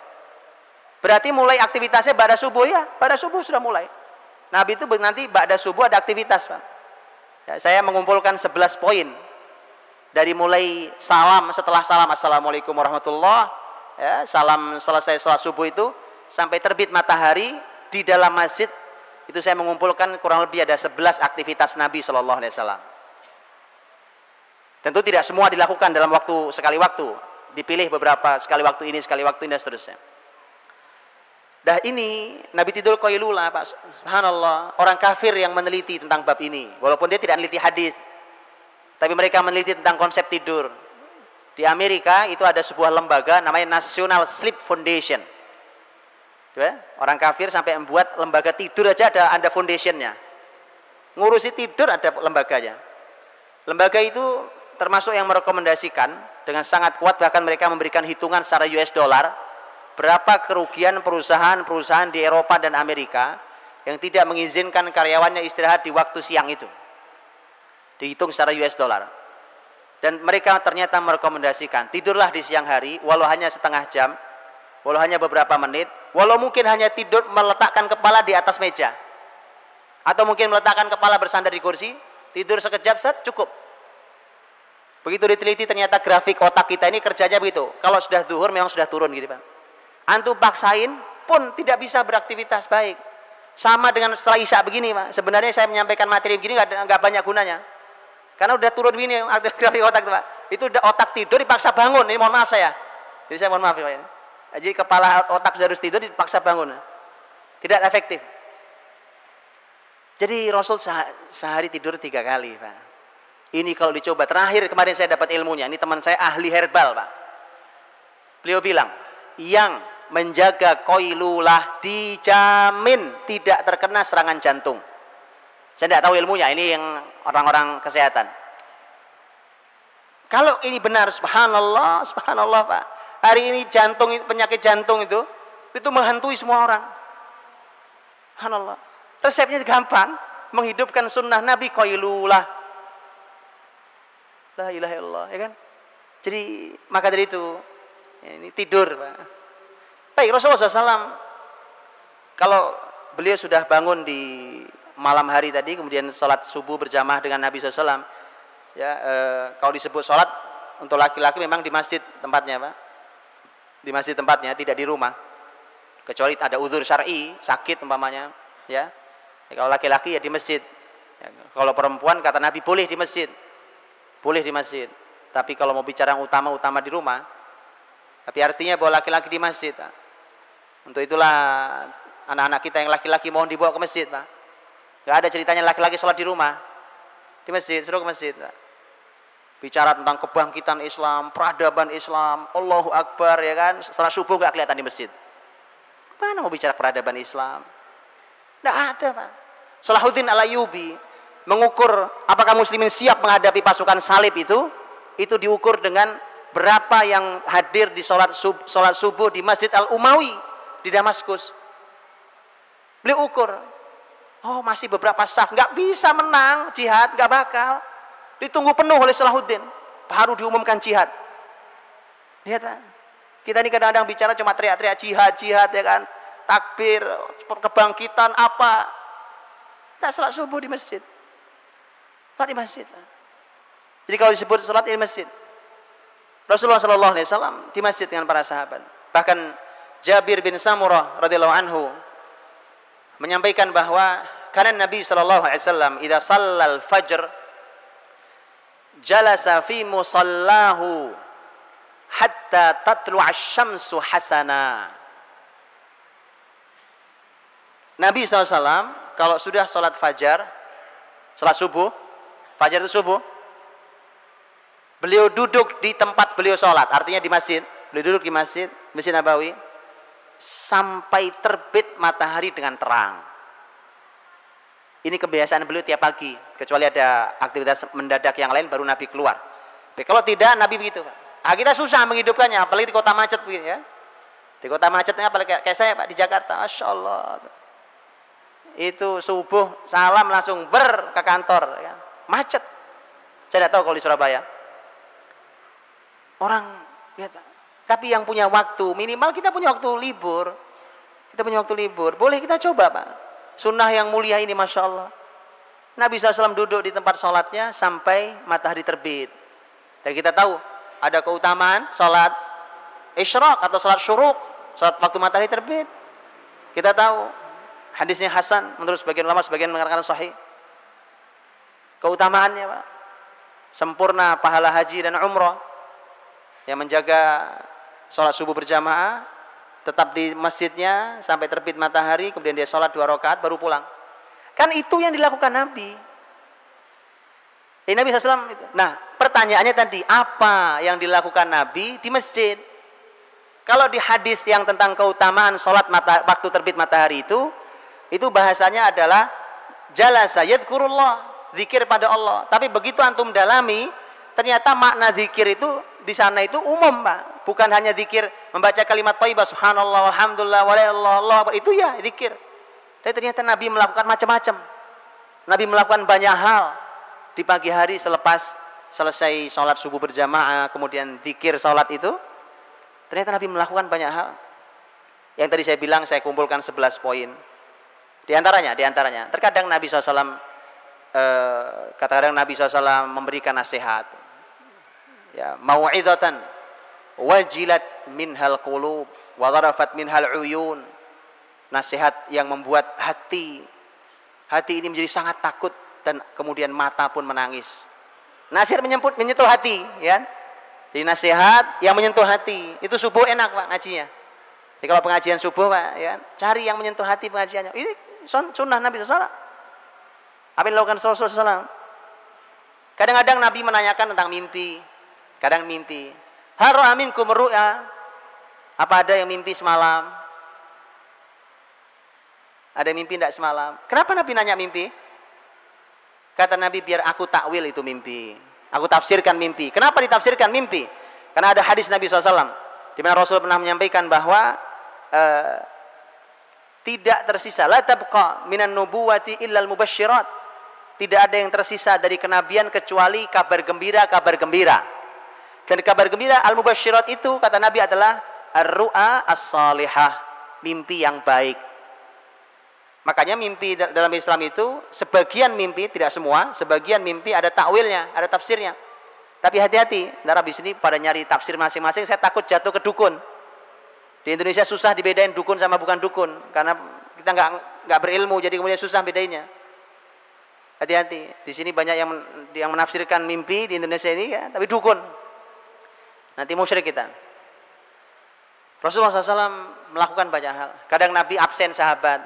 Berarti mulai aktivitasnya pada subuh ya, pada subuh sudah mulai. Nabi itu nanti pada subuh ada aktivitas, Pak. Ya, saya mengumpulkan 11 poin. Dari mulai salam setelah salam assalamualaikum warahmatullah, ya, salam selesai sholat subuh itu sampai terbit matahari di dalam masjid itu saya mengumpulkan kurang lebih ada 11 aktivitas Nabi Shallallahu Alaihi Wasallam. Tentu tidak semua dilakukan dalam waktu sekali waktu. Dipilih beberapa sekali waktu ini, sekali waktu ini dan seterusnya. Dah ini Nabi tidur koilula Pak. Subhanallah, orang kafir yang meneliti tentang bab ini, walaupun dia tidak meneliti hadis. Tapi mereka meneliti tentang konsep tidur. Di Amerika itu ada sebuah lembaga namanya National Sleep Foundation. Orang kafir sampai membuat lembaga tidur aja ada ada foundationnya. ngurusi tidur ada lembaganya. Lembaga itu termasuk yang merekomendasikan dengan sangat kuat bahkan mereka memberikan hitungan secara US dollar berapa kerugian perusahaan-perusahaan di Eropa dan Amerika yang tidak mengizinkan karyawannya istirahat di waktu siang itu. Dihitung secara US dollar. Dan mereka ternyata merekomendasikan tidurlah di siang hari walau hanya setengah jam, walau hanya beberapa menit, walau mungkin hanya tidur meletakkan kepala di atas meja. Atau mungkin meletakkan kepala bersandar di kursi, tidur sekejap set cukup. Begitu diteliti ternyata grafik otak kita ini kerjanya begitu. Kalau sudah duhur memang sudah turun gitu Pak. Antum paksain pun tidak bisa beraktivitas baik. Sama dengan setelah isya begini Pak. Sebenarnya saya menyampaikan materi begini nggak banyak gunanya. Karena udah turun begini grafik otak itu Pak. Itu udah otak tidur dipaksa bangun. Ini mohon maaf saya. Jadi saya mohon maaf ya Pak. Jadi kepala otak sudah harus tidur dipaksa bangun. Tidak efektif. Jadi Rasul sehari tidur tiga kali Pak. Ini kalau dicoba. Terakhir kemarin saya dapat ilmunya. Ini teman saya ahli herbal Pak. Beliau bilang, yang menjaga koilulah dijamin tidak terkena serangan jantung. Saya tidak tahu ilmunya, ini yang orang-orang kesehatan. Kalau ini benar, subhanallah, subhanallah Pak. Hari ini jantung, penyakit jantung itu, itu menghantui semua orang. Subhanallah. Resepnya gampang, menghidupkan sunnah Nabi koilulah. La ilaha illallah, ya kan? Jadi, maka dari itu, ya ini tidur Pak. Baik, Rasulullah SAW, kalau beliau sudah bangun di malam hari tadi kemudian sholat subuh berjamaah dengan Nabi SAW ya e, kalau disebut sholat untuk laki-laki memang di masjid tempatnya pak di masjid tempatnya tidak di rumah kecuali ada uzur syar'i sakit umpamanya ya, ya kalau laki-laki ya di masjid ya, kalau perempuan kata Nabi boleh di masjid boleh di masjid tapi kalau mau bicara yang utama utama di rumah tapi artinya bahwa laki-laki di masjid pak. untuk itulah anak-anak kita yang laki-laki mohon dibawa ke masjid pak Gak ada ceritanya laki-laki sholat di rumah. Di masjid, suruh ke masjid. Bicara tentang kebangkitan Islam, peradaban Islam, Allahu Akbar, ya kan? Setelah subuh gak kelihatan di masjid. Mana mau bicara peradaban Islam? Tidak ada, Pak. Salahuddin al-Ayubi mengukur apakah muslimin siap menghadapi pasukan salib itu, itu diukur dengan berapa yang hadir di sholat, sub, sholat subuh di Masjid Al-Umawi di Damaskus. Beliau ukur, Oh masih beberapa saf, nggak bisa menang jihad, nggak bakal. Ditunggu penuh oleh Salahuddin, baru diumumkan jihad. Lihat Pak, kita ini kadang-kadang bicara cuma teriak-teriak jihad, jihad ya kan, takbir, kebangkitan apa. Tak sholat subuh di masjid. Sholat di masjid. Jadi kalau disebut sholat di masjid. Rasulullah Shallallahu Alaihi Wasallam di masjid dengan para sahabat. Bahkan Jabir bin Samurah radhiyallahu anhu menyampaikan bahwa karena Nabi sallallahu alaihi wasallam idza shallal fajr jalasa fi musallahu hatta tatlu asy-syamsu hasana. Nabi SAW kalau sudah sholat fajar, sholat subuh, fajar itu subuh, beliau duduk di tempat beliau sholat, artinya di masjid, beliau duduk di masjid, Masjid Nabawi, sampai terbit matahari dengan terang. Ini kebiasaan beliau tiap pagi, kecuali ada aktivitas mendadak yang lain baru Nabi keluar. Tapi kalau tidak Nabi begitu. Ah, kita susah menghidupkannya, apalagi di kota macet begini ya. Di kota macetnya apalagi kayak, saya Pak di Jakarta, Masya Allah. Itu subuh salam langsung ber ke kantor, ya. macet. Saya tidak tahu kalau di Surabaya. Orang lihat tapi yang punya waktu, minimal kita punya waktu libur. Kita punya waktu libur. Boleh kita coba Pak. Sunnah yang mulia ini Masya Allah. Nabi SAW duduk di tempat sholatnya sampai matahari terbit. Dan kita tahu ada keutamaan sholat isyraq atau sholat syuruk. Sholat waktu matahari terbit. Kita tahu hadisnya Hasan menurut sebagian ulama sebagian mengatakan sahih. Keutamaannya Pak. Sempurna pahala haji dan umrah yang menjaga sholat subuh berjamaah, tetap di masjidnya sampai terbit matahari, kemudian dia sholat dua rakaat baru pulang. Kan itu yang dilakukan Nabi. Ini Nabi SAW. Nah, pertanyaannya tadi, apa yang dilakukan Nabi di masjid? Kalau di hadis yang tentang keutamaan sholat mata, waktu terbit matahari itu, itu bahasanya adalah jalasa yadkurullah, zikir pada Allah. Tapi begitu antum dalami, ternyata makna zikir itu di sana itu umum, Pak. Bukan hanya zikir membaca kalimat thayyibah subhanallah walhamdulillah walallah Allah itu ya zikir. Tapi ternyata Nabi melakukan macam-macam. Nabi melakukan banyak hal di pagi hari selepas selesai sholat subuh berjamaah, kemudian zikir sholat itu. Ternyata Nabi melakukan banyak hal. Yang tadi saya bilang saya kumpulkan 11 poin. Di antaranya, di antaranya, terkadang Nabi SAW eh, kadang Nabi SAW memberikan nasihat. Ya, mau'idatan wajilat minhal qulub wa dharafat minhal uyun. Nasihat yang membuat hati hati ini menjadi sangat takut dan kemudian mata pun menangis. Nasihat menyentuh, menyentuh hati, ya. Jadi nasihat yang menyentuh hati. Itu subuh enak, Pak, ngajinya. Jadi kalau pengajian subuh, Pak, ya, cari yang menyentuh hati pengajiannya. Ini sunnah Nabi SAW. Apa yang dilakukan Rasulullah SAW? Kadang-kadang Nabi menanyakan tentang mimpi. Kadang mimpi. Haru amin kumru'a. Apa ada yang mimpi semalam? Ada yang mimpi tidak semalam? Kenapa Nabi nanya mimpi? Kata Nabi biar aku takwil itu mimpi. Aku tafsirkan mimpi. Kenapa ditafsirkan mimpi? Karena ada hadis Nabi SAW. Di mana Rasul pernah menyampaikan bahwa uh, tidak tersisa. La tabqa minan nubuwati illal mubasyirat. Tidak ada yang tersisa dari kenabian kecuali kabar gembira, kabar gembira. Dan kabar gembira al-mubasyirat itu kata Nabi adalah ar-ru'a as-salihah. Mimpi yang baik. Makanya mimpi dalam Islam itu sebagian mimpi tidak semua, sebagian mimpi ada takwilnya, ada tafsirnya. Tapi hati-hati, darah di sini pada nyari tafsir masing-masing, saya takut jatuh ke dukun. Di Indonesia susah dibedain dukun sama bukan dukun karena kita nggak nggak berilmu jadi kemudian susah bedainya. Hati-hati, di sini banyak yang yang menafsirkan mimpi di Indonesia ini ya, tapi dukun. Nanti musyrik kita. Rasulullah SAW melakukan banyak hal. Kadang Nabi absen sahabat,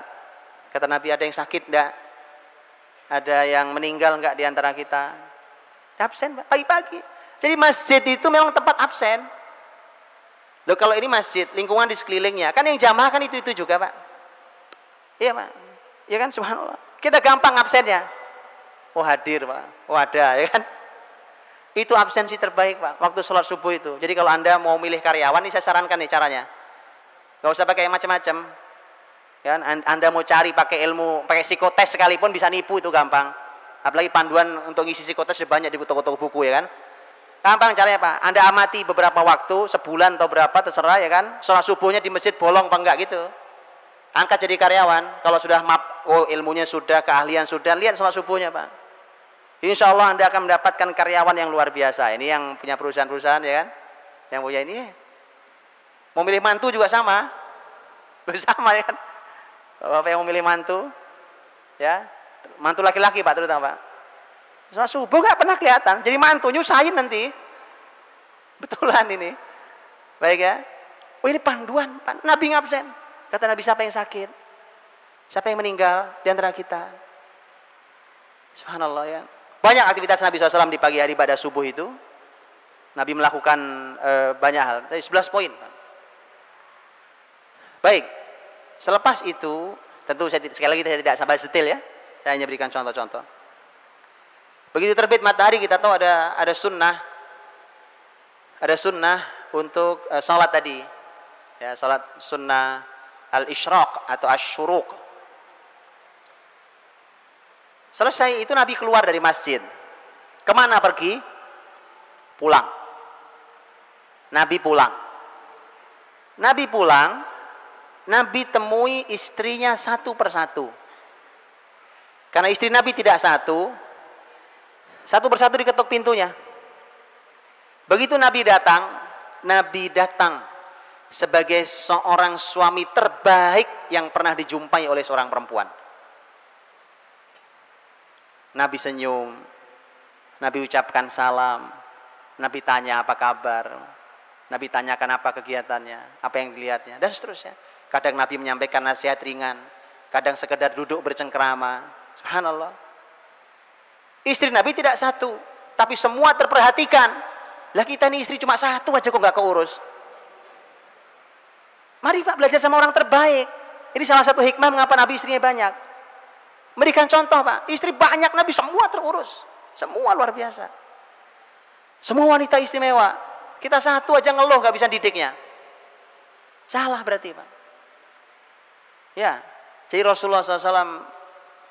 Kata Nabi, ada yang sakit enggak? Ada yang meninggal enggak di antara kita? Absen pagi-pagi. Jadi masjid itu memang tempat absen. Loh kalau ini masjid, lingkungan di sekelilingnya, kan yang jamaah kan itu-itu juga Pak. Iya Pak. Iya kan subhanallah. Kita gampang absennya. Oh hadir Pak. Oh ada ya kan. Itu absensi terbaik Pak, waktu sholat subuh itu. Jadi kalau Anda mau milih karyawan, ini saya sarankan nih caranya. Gak usah pakai macam-macam Ya, anda mau cari pakai ilmu, pakai psikotes sekalipun bisa nipu itu gampang. Apalagi panduan untuk ngisi psikotes banyak di toko-toko buku ya kan. Gampang caranya Pak. Anda amati beberapa waktu, sebulan atau berapa terserah ya kan. Sholat subuhnya di masjid bolong apa enggak gitu. Angkat jadi karyawan. Kalau sudah map, oh ilmunya sudah, keahlian sudah, lihat sholat subuhnya Pak. Insya Allah Anda akan mendapatkan karyawan yang luar biasa. Ini yang punya perusahaan-perusahaan ya kan. Yang punya ini. Mau milih mantu juga sama. Bersama ya kan Bapak yang memilih mantu, ya, mantu laki-laki Pak terutama Pak. Soal subuh nggak pernah kelihatan, jadi mantu nyusahin nanti. Betulan ini. Baik ya. Oh ini panduan, Pak. Nabi ngabsen. Kata Nabi siapa yang sakit? Siapa yang meninggal di antara kita? Subhanallah ya. Banyak aktivitas Nabi SAW di pagi hari pada subuh itu. Nabi melakukan e, banyak hal. Dari 11 poin. Baik. Selepas itu, tentu saya sekali lagi saya tidak sampai detail ya. Saya hanya berikan contoh-contoh. Begitu terbit matahari kita tahu ada ada sunnah, ada sunnah untuk uh, sholat tadi, ya sholat sunnah al ishraq atau asyuruk. Selesai itu Nabi keluar dari masjid. Ke mana pergi? Pulang. Nabi pulang. Nabi pulang, Nabi temui istrinya satu persatu. Karena istri Nabi tidak satu, satu persatu diketuk pintunya. Begitu Nabi datang, Nabi datang sebagai seorang suami terbaik yang pernah dijumpai oleh seorang perempuan. Nabi senyum, Nabi ucapkan salam, Nabi tanya apa kabar, Nabi tanyakan apa kegiatannya, apa yang dilihatnya, dan seterusnya. Kadang Nabi menyampaikan nasihat ringan, kadang sekedar duduk bercengkerama. Subhanallah. Istri Nabi tidak satu, tapi semua terperhatikan. Lah kita ini istri cuma satu aja kok nggak keurus. Mari Pak belajar sama orang terbaik. Ini salah satu hikmah mengapa Nabi istrinya banyak. Memberikan contoh Pak, istri banyak Nabi semua terurus. Semua luar biasa. Semua wanita istimewa. Kita satu aja ngeluh gak bisa didiknya. Salah berarti Pak. Ya, jadi Rasulullah SAW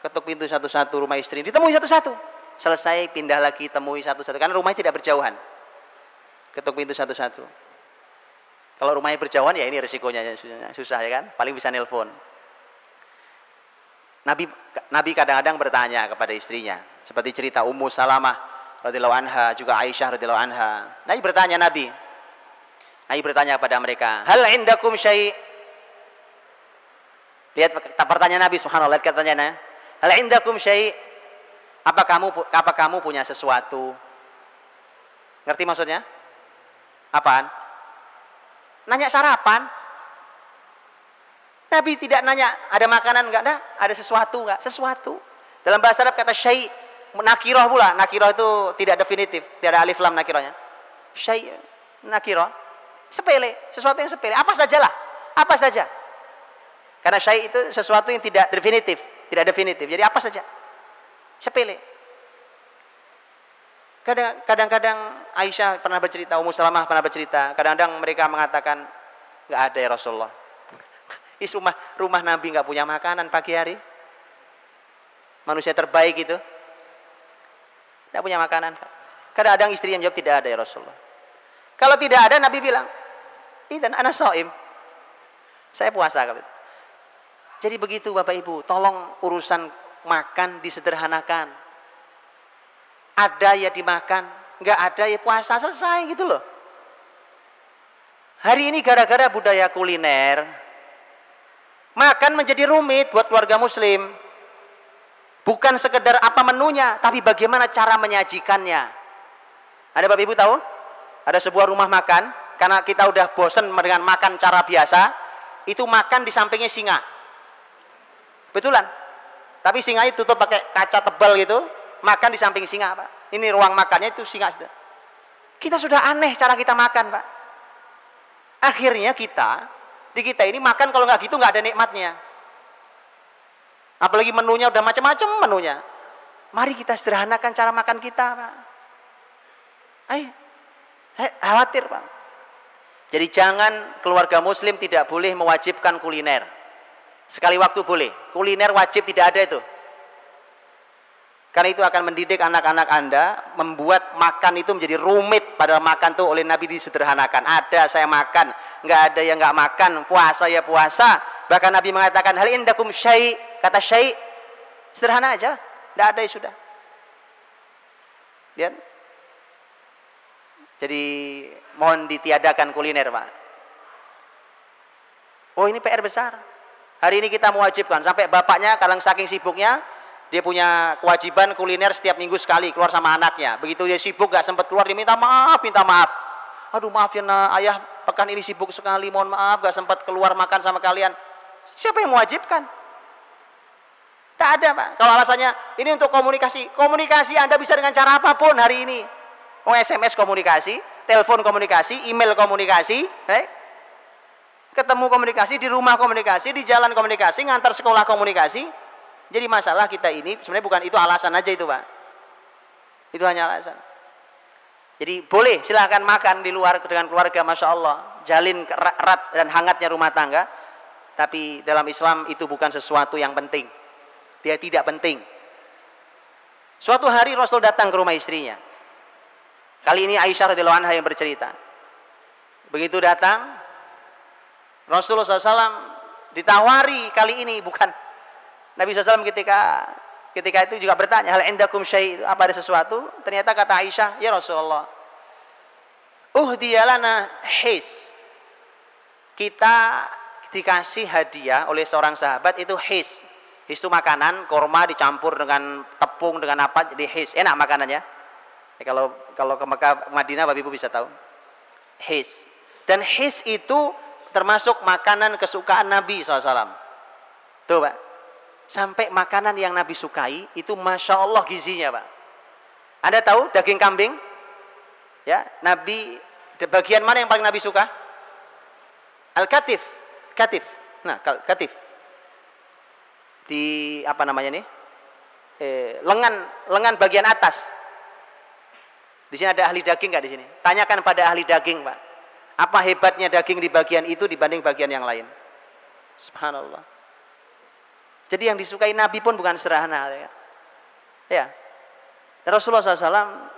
ketuk pintu satu-satu rumah istri, ditemui satu-satu. Selesai pindah lagi temui satu-satu karena rumahnya tidak berjauhan. Ketuk pintu satu-satu. Kalau rumahnya berjauhan ya ini resikonya susah ya kan, paling bisa nelpon. Nabi Nabi kadang-kadang bertanya kepada istrinya, seperti cerita Ummu Salamah radhiyallahu anha, juga Aisyah radhiyallahu anha. Nabi bertanya Nabi. Nabi bertanya kepada mereka, "Hal indakum syai'?" Lihat pertanyaan Nabi subhanallah, lihat pertanyaannya. Hal indakum syai'? Apa kamu apa kamu punya sesuatu? Ngerti maksudnya? Apaan? Nanya sarapan. Nabi tidak nanya ada makanan enggak ada, ada sesuatu enggak? Sesuatu. Dalam bahasa Arab kata syai nakiroh pula. Nakiroh itu tidak definitif, tidak ada alif lam nakirohnya. Syai nakiroh sepele, sesuatu yang sepele. Apa sajalah, apa saja. Karena syai itu sesuatu yang tidak definitif, tidak definitif. Jadi apa saja. Sepele. Kadang-kadang Aisyah pernah bercerita, Ummu Salamah pernah bercerita, kadang-kadang mereka mengatakan nggak ada ya Rasulullah Is rumah rumah Nabi nggak punya makanan pagi hari. Manusia terbaik itu. Tidak punya makanan. Kadang-kadang istri yang jawab tidak ada ya Rasulullah. Kalau tidak ada Nabi bilang, dan anak soim. Saya puasa. Jadi begitu Bapak Ibu, tolong urusan makan disederhanakan. Ada ya dimakan, nggak ada ya puasa selesai gitu loh. Hari ini gara-gara budaya kuliner, Makan menjadi rumit buat keluarga muslim. Bukan sekedar apa menunya, tapi bagaimana cara menyajikannya. Ada Bapak Ibu tahu? Ada sebuah rumah makan, karena kita udah bosen dengan makan cara biasa, itu makan di sampingnya singa. Betulan. Tapi singa itu tutup pakai kaca tebal gitu, makan di samping singa, Pak. Ini ruang makannya itu singa. Kita sudah aneh cara kita makan, Pak. Akhirnya kita di kita ini makan kalau nggak gitu nggak ada nikmatnya. Apalagi menunya udah macam-macam menunya. Mari kita sederhanakan cara makan kita, Pak. Ayo, saya khawatir, Pak. Jadi jangan keluarga muslim tidak boleh mewajibkan kuliner. Sekali waktu boleh. Kuliner wajib tidak ada itu. Karena itu akan mendidik anak-anak Anda, membuat makan itu menjadi rumit. Padahal makan tuh oleh Nabi disederhanakan. Ada saya makan, nggak ada yang nggak makan. Puasa ya puasa. Bahkan Nabi mengatakan hal indakum syai. Kata syai, sederhana aja. Tidak ada ya sudah. Lihat. Jadi mohon ditiadakan kuliner, Pak. Oh ini PR besar. Hari ini kita mewajibkan sampai bapaknya kadang saking sibuknya dia punya kewajiban kuliner setiap minggu sekali keluar sama anaknya. Begitu dia sibuk gak sempat keluar dia minta maaf, minta maaf. Aduh maaf ya nah, ayah pekan ini sibuk sekali, mohon maaf gak sempat keluar makan sama kalian. Siapa yang mewajibkan? Tak ada pak. Kalau alasannya ini untuk komunikasi, komunikasi Anda bisa dengan cara apa pun hari ini. Mau SMS komunikasi, telepon komunikasi, email komunikasi, eh? ketemu komunikasi di rumah komunikasi, di jalan komunikasi, ngantar sekolah komunikasi, jadi masalah kita ini sebenarnya bukan itu alasan aja itu pak. Itu hanya alasan. Jadi boleh silahkan makan di luar dengan keluarga, masya Allah, jalin erat dan hangatnya rumah tangga. Tapi dalam Islam itu bukan sesuatu yang penting. Dia tidak penting. Suatu hari Rasul datang ke rumah istrinya. Kali ini Aisyah radhiyallahu anha yang bercerita. Begitu datang, Rasulullah SAW ditawari kali ini bukan Nabi SAW ketika ketika itu juga bertanya hal indakum syai? Apa ada sesuatu? Ternyata kata Aisyah ya Rasulullah uhdiyalana his. Kita dikasih hadiah oleh seorang sahabat itu his. His itu makanan korma dicampur dengan tepung dengan apa jadi his. Enak makanannya. Ya, kalau kalau ke Mekah Madinah Bapak Ibu bisa tahu. His. Dan his itu termasuk makanan kesukaan Nabi SAW tuh Pak sampai makanan yang Nabi sukai itu masya Allah gizinya pak. Anda tahu daging kambing? Ya, Nabi bagian mana yang paling Nabi suka? Al katif, katif. Nah, katif. Di apa namanya nih? eh, lengan lengan bagian atas. Di sini ada ahli daging nggak di sini? Tanyakan pada ahli daging, Pak. Apa hebatnya daging di bagian itu dibanding bagian yang lain? Subhanallah. Jadi yang disukai Nabi pun bukan sederhana. Ya. ya. Rasulullah SAW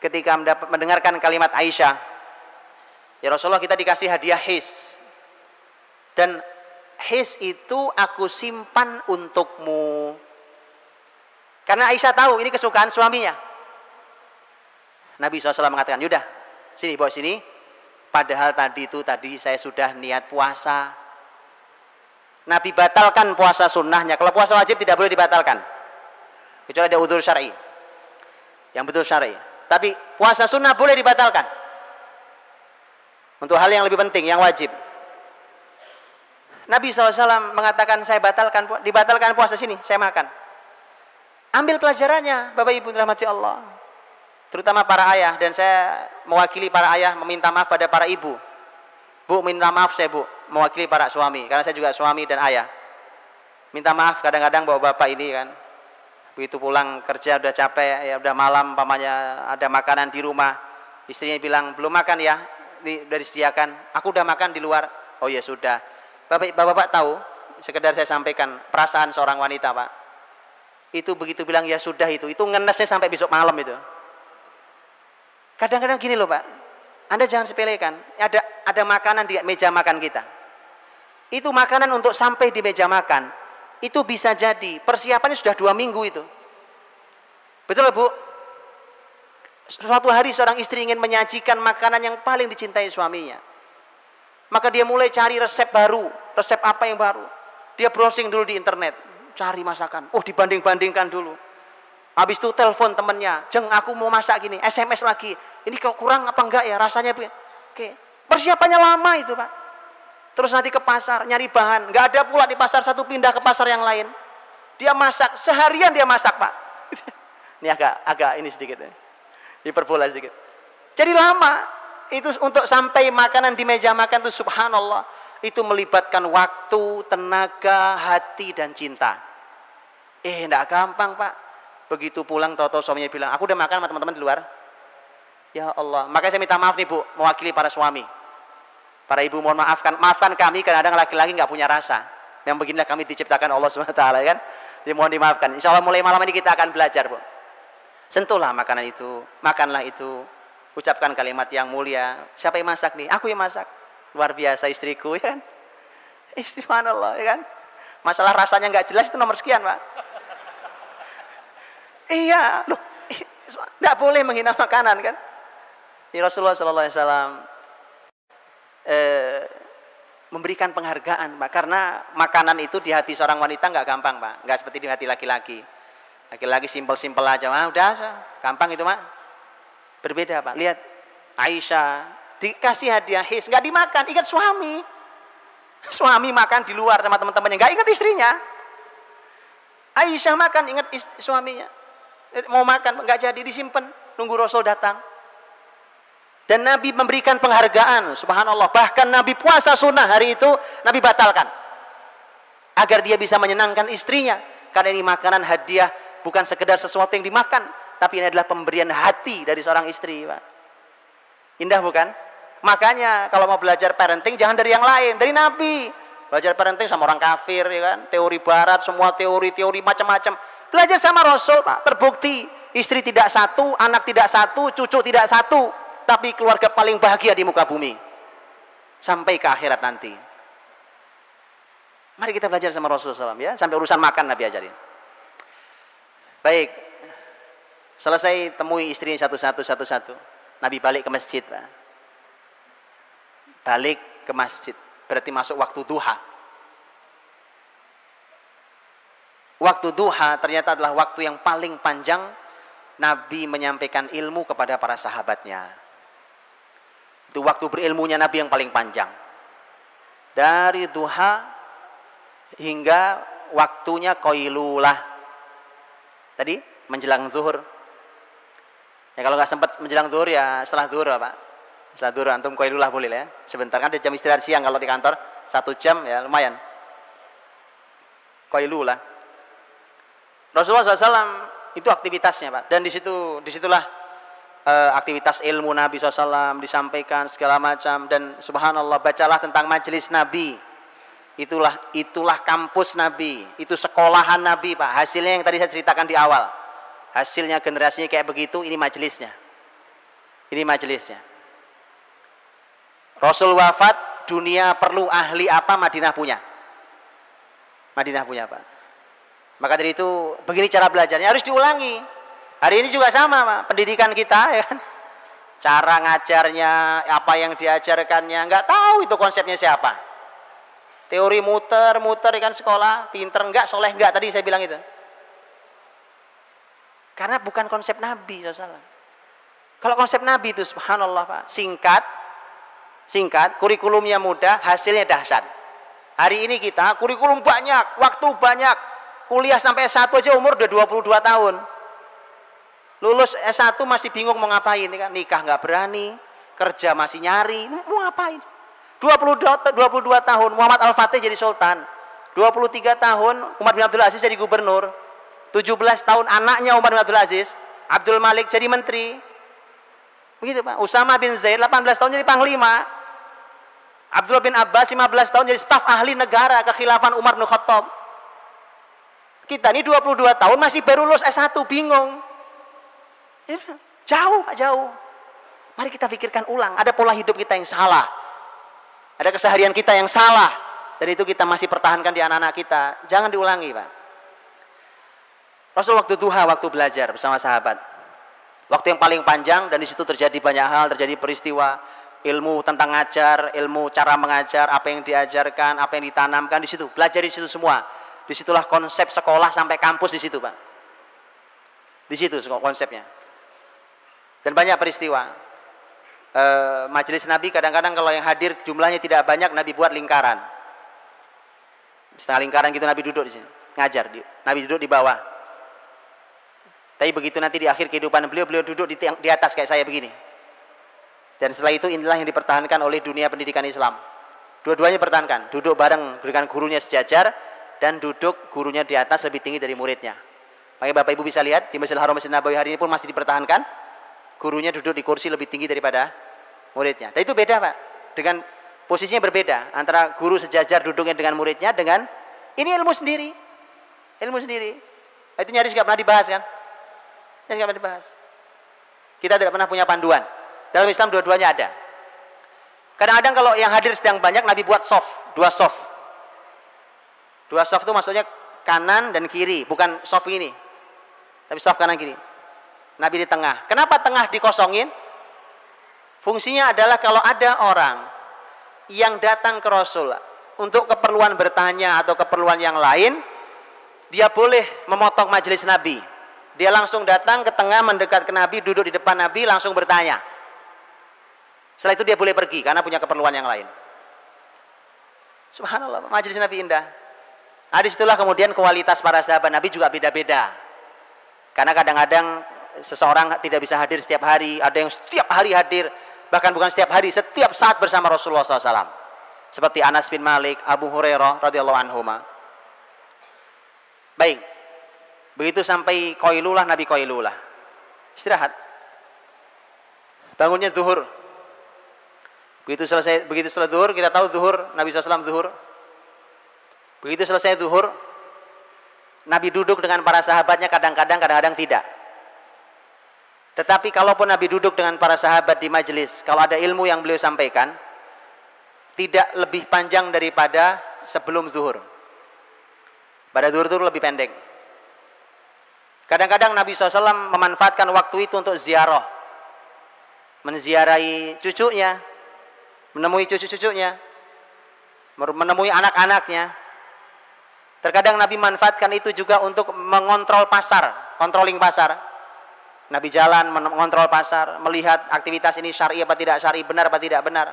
ketika mendengarkan kalimat Aisyah, ya Rasulullah kita dikasih hadiah his. Dan his itu aku simpan untukmu. Karena Aisyah tahu ini kesukaan suaminya. Nabi SAW mengatakan, yaudah, sini bawa sini. Padahal tadi itu tadi saya sudah niat puasa. Nabi batalkan puasa sunnahnya. Kalau puasa wajib tidak boleh dibatalkan. Kecuali ada udur syar'i. Yang betul syar'i. Tapi puasa sunnah boleh dibatalkan. Untuk hal yang lebih penting, yang wajib. Nabi SAW mengatakan saya batalkan dibatalkan puasa sini, saya makan. Ambil pelajarannya, Bapak Ibu rahmati Allah terutama para ayah dan saya mewakili para ayah meminta maaf pada para ibu. Bu, minta maaf saya Bu, mewakili para suami karena saya juga suami dan ayah. Minta maaf kadang-kadang bawa bapak ini kan. Begitu pulang kerja udah capek, ya udah malam pamannya ada makanan di rumah. Istrinya bilang, "Belum makan ya?" Ini udah disediakan. Aku udah makan di luar. Oh ya sudah. Bapak bapak tahu, sekedar saya sampaikan perasaan seorang wanita, Pak. Itu begitu bilang ya sudah itu, itu ngenesnya sampai besok malam itu. Kadang-kadang gini loh Pak, Anda jangan sepelekan, ada ada makanan di meja makan kita. Itu makanan untuk sampai di meja makan, itu bisa jadi persiapannya sudah dua minggu itu. Betul Bu? Suatu hari seorang istri ingin menyajikan makanan yang paling dicintai suaminya. Maka dia mulai cari resep baru, resep apa yang baru. Dia browsing dulu di internet, cari masakan. Oh dibanding-bandingkan dulu Habis itu telepon temennya, jeng aku mau masak gini, SMS lagi. Ini kok kurang apa enggak ya rasanya? Oke, persiapannya lama itu pak. Terus nanti ke pasar nyari bahan, nggak ada pula di pasar satu pindah ke pasar yang lain. Dia masak seharian dia masak pak. ini agak agak ini sedikit, ya. hiperbola sedikit. Jadi lama itu untuk sampai makanan di meja makan itu subhanallah itu melibatkan waktu, tenaga, hati dan cinta. Eh, enggak gampang pak Begitu pulang tahu-tahu suaminya bilang, "Aku udah makan sama teman-teman di luar." Ya Allah, makanya saya minta maaf nih Bu, mewakili para suami. Para ibu mohon maafkan, maafkan kami kadang-kadang laki-laki nggak punya rasa. Yang beginilah kami diciptakan Allah SWT kan. Jadi mohon dimaafkan. Insya Allah mulai malam ini kita akan belajar Bu. Sentuhlah makanan itu, makanlah itu. Ucapkan kalimat yang mulia. Siapa yang masak nih? Aku yang masak. Luar biasa istriku ya kan. Istri Allah ya kan. Masalah rasanya nggak jelas itu nomor sekian Pak. Iya, loh, tidak boleh menghina makanan kan? Ini Rasulullah Sallallahu Alaihi Wasallam eh, memberikan penghargaan, pak, karena makanan itu di hati seorang wanita nggak gampang, pak, nggak seperti di hati laki-laki. Laki-laki simpel-simpel aja, mah udah, gampang itu, mak. Berbeda, pak. Lihat Aisyah dikasih hadiah his, nggak dimakan, ingat suami. Suami makan di luar sama teman-temannya, nggak ingat istrinya. Aisyah makan, ingat suaminya mau makan nggak jadi disimpan. Nunggu Rasul datang. Dan Nabi memberikan penghargaan subhanallah. Bahkan Nabi puasa sunnah hari itu Nabi batalkan. Agar dia bisa menyenangkan istrinya. Karena ini makanan hadiah bukan sekedar sesuatu yang dimakan. Tapi ini adalah pemberian hati dari seorang istri Pak. indah bukan? Makanya kalau mau belajar parenting jangan dari yang lain. Dari Nabi. Belajar parenting sama orang kafir ya kan? Teori barat semua teori-teori macam-macam Belajar sama Rasul, Pak. Terbukti istri tidak satu, anak tidak satu, cucu tidak satu, tapi keluarga paling bahagia di muka bumi. Sampai ke akhirat nanti. Mari kita belajar sama Rasul SAW ya, sampai urusan makan Nabi ajarin. Baik, selesai temui istrinya satu-satu, satu-satu. Nabi balik ke masjid, Pak. Balik ke masjid, berarti masuk waktu duha. Waktu duha ternyata adalah waktu yang paling panjang Nabi menyampaikan ilmu kepada para sahabatnya. Itu waktu berilmunya Nabi yang paling panjang. Dari duha hingga waktunya koilulah. Tadi menjelang zuhur. Ya kalau nggak sempat menjelang zuhur ya setelah zuhur Pak. Setelah zuhur antum koilulah boleh ya. Sebentar kan ada jam istirahat siang kalau di kantor satu jam ya lumayan. Koilulah Rasulullah SAW itu aktivitasnya Pak. Dan di situ di situlah uh, aktivitas ilmu Nabi SAW disampaikan segala macam dan subhanallah bacalah tentang majelis Nabi. Itulah itulah kampus Nabi, itu sekolahan Nabi Pak. Hasilnya yang tadi saya ceritakan di awal. Hasilnya generasinya kayak begitu, ini majelisnya. Ini majelisnya. Rasul wafat, dunia perlu ahli apa Madinah punya. Madinah punya Pak. Maka dari itu begini cara belajarnya harus diulangi. Hari ini juga sama, Pak. pendidikan kita ya kan. Cara ngajarnya, apa yang diajarkannya, nggak tahu itu konsepnya siapa. Teori muter, muter kan sekolah, pinter enggak, soleh enggak, tadi saya bilang itu. Karena bukan konsep Nabi SAW. Kalau konsep Nabi itu subhanallah Pak, singkat, singkat, kurikulumnya mudah, hasilnya dahsyat. Hari ini kita kurikulum banyak, waktu banyak, kuliah sampai S1 aja umur udah 22 tahun. Lulus S1 masih bingung mau ngapain kan nikah nggak berani kerja masih nyari mau ngapain? 22, 22 tahun Muhammad Al-Fatih jadi sultan. 23 tahun Umar bin Abdul Aziz jadi gubernur. 17 tahun anaknya Umar bin Abdul Aziz Abdul Malik jadi menteri. Begitu Pak. Usama bin Zaid 18 tahun jadi panglima. Abdullah bin Abbas 15 tahun jadi staf ahli negara kekhilafan Umar bin Khattab kita ini 22 tahun masih baru lulus S1, bingung. Ya, jauh, jauh. Mari kita pikirkan ulang, ada pola hidup kita yang salah. Ada keseharian kita yang salah. Dan itu kita masih pertahankan di anak-anak kita. Jangan diulangi, Pak. Rasul waktu duha, waktu belajar bersama sahabat. Waktu yang paling panjang dan di situ terjadi banyak hal, terjadi peristiwa, ilmu tentang ngajar, ilmu cara mengajar, apa yang diajarkan, apa yang ditanamkan di situ. Belajar di situ semua Di situlah konsep sekolah sampai kampus di situ, Pak. Di situ konsepnya. Dan banyak peristiwa. E, majelis Nabi kadang-kadang kalau yang hadir jumlahnya tidak banyak, Nabi buat lingkaran. Setengah lingkaran gitu Nabi duduk di sini, ngajar. Nabi duduk di bawah. Tapi begitu nanti di akhir kehidupan beliau, beliau duduk di, di atas kayak saya begini. Dan setelah itu inilah yang dipertahankan oleh dunia pendidikan Islam. Dua-duanya pertahankan, duduk bareng dengan gurunya sejajar, dan duduk gurunya di atas lebih tinggi dari muridnya. Makanya Bapak Ibu bisa lihat di Masjidil Haram Masjid Nabawi hari ini pun masih dipertahankan. Gurunya duduk di kursi lebih tinggi daripada muridnya. Dan itu beda Pak. Dengan posisinya berbeda antara guru sejajar duduknya dengan muridnya dengan ini ilmu sendiri. Ilmu sendiri. Itu nyaris nggak pernah dibahas kan? Nyaris nggak pernah dibahas. Kita tidak pernah punya panduan. Dalam Islam dua-duanya ada. Kadang-kadang kalau yang hadir sedang banyak, Nabi buat soft, dua soft. Dua soft itu maksudnya kanan dan kiri, bukan soft ini. Tapi soft kanan kiri. Nabi di tengah. Kenapa tengah dikosongin? Fungsinya adalah kalau ada orang yang datang ke Rasul untuk keperluan bertanya atau keperluan yang lain, dia boleh memotong majelis Nabi. Dia langsung datang ke tengah mendekat ke Nabi, duduk di depan Nabi, langsung bertanya. Setelah itu dia boleh pergi karena punya keperluan yang lain. Subhanallah, majelis Nabi indah. Nah di situlah kemudian kualitas para sahabat Nabi juga beda-beda. Karena kadang-kadang seseorang tidak bisa hadir setiap hari, ada yang setiap hari hadir, bahkan bukan setiap hari, setiap saat bersama Rasulullah SAW. Seperti Anas bin Malik, Abu Hurairah radhiyallahu anhu. Baik, begitu sampai koilulah Nabi koilulah. Istirahat. Bangunnya zuhur. Begitu selesai, begitu selesai zuhur, kita tahu zuhur, Nabi SAW zuhur. Begitu selesai zuhur, Nabi duduk dengan para sahabatnya kadang-kadang, kadang-kadang tidak. Tetapi kalaupun Nabi duduk dengan para sahabat di majelis, kalau ada ilmu yang beliau sampaikan, tidak lebih panjang daripada sebelum zuhur. Pada zuhur itu lebih pendek. Kadang-kadang Nabi SAW memanfaatkan waktu itu untuk ziarah. Menziarahi cucunya, menemui cucu-cucunya, menemui anak-anaknya, Terkadang Nabi manfaatkan itu juga untuk mengontrol pasar, controlling pasar. Nabi jalan mengontrol pasar, melihat aktivitas ini syar'i apa tidak syar'i, benar apa tidak benar.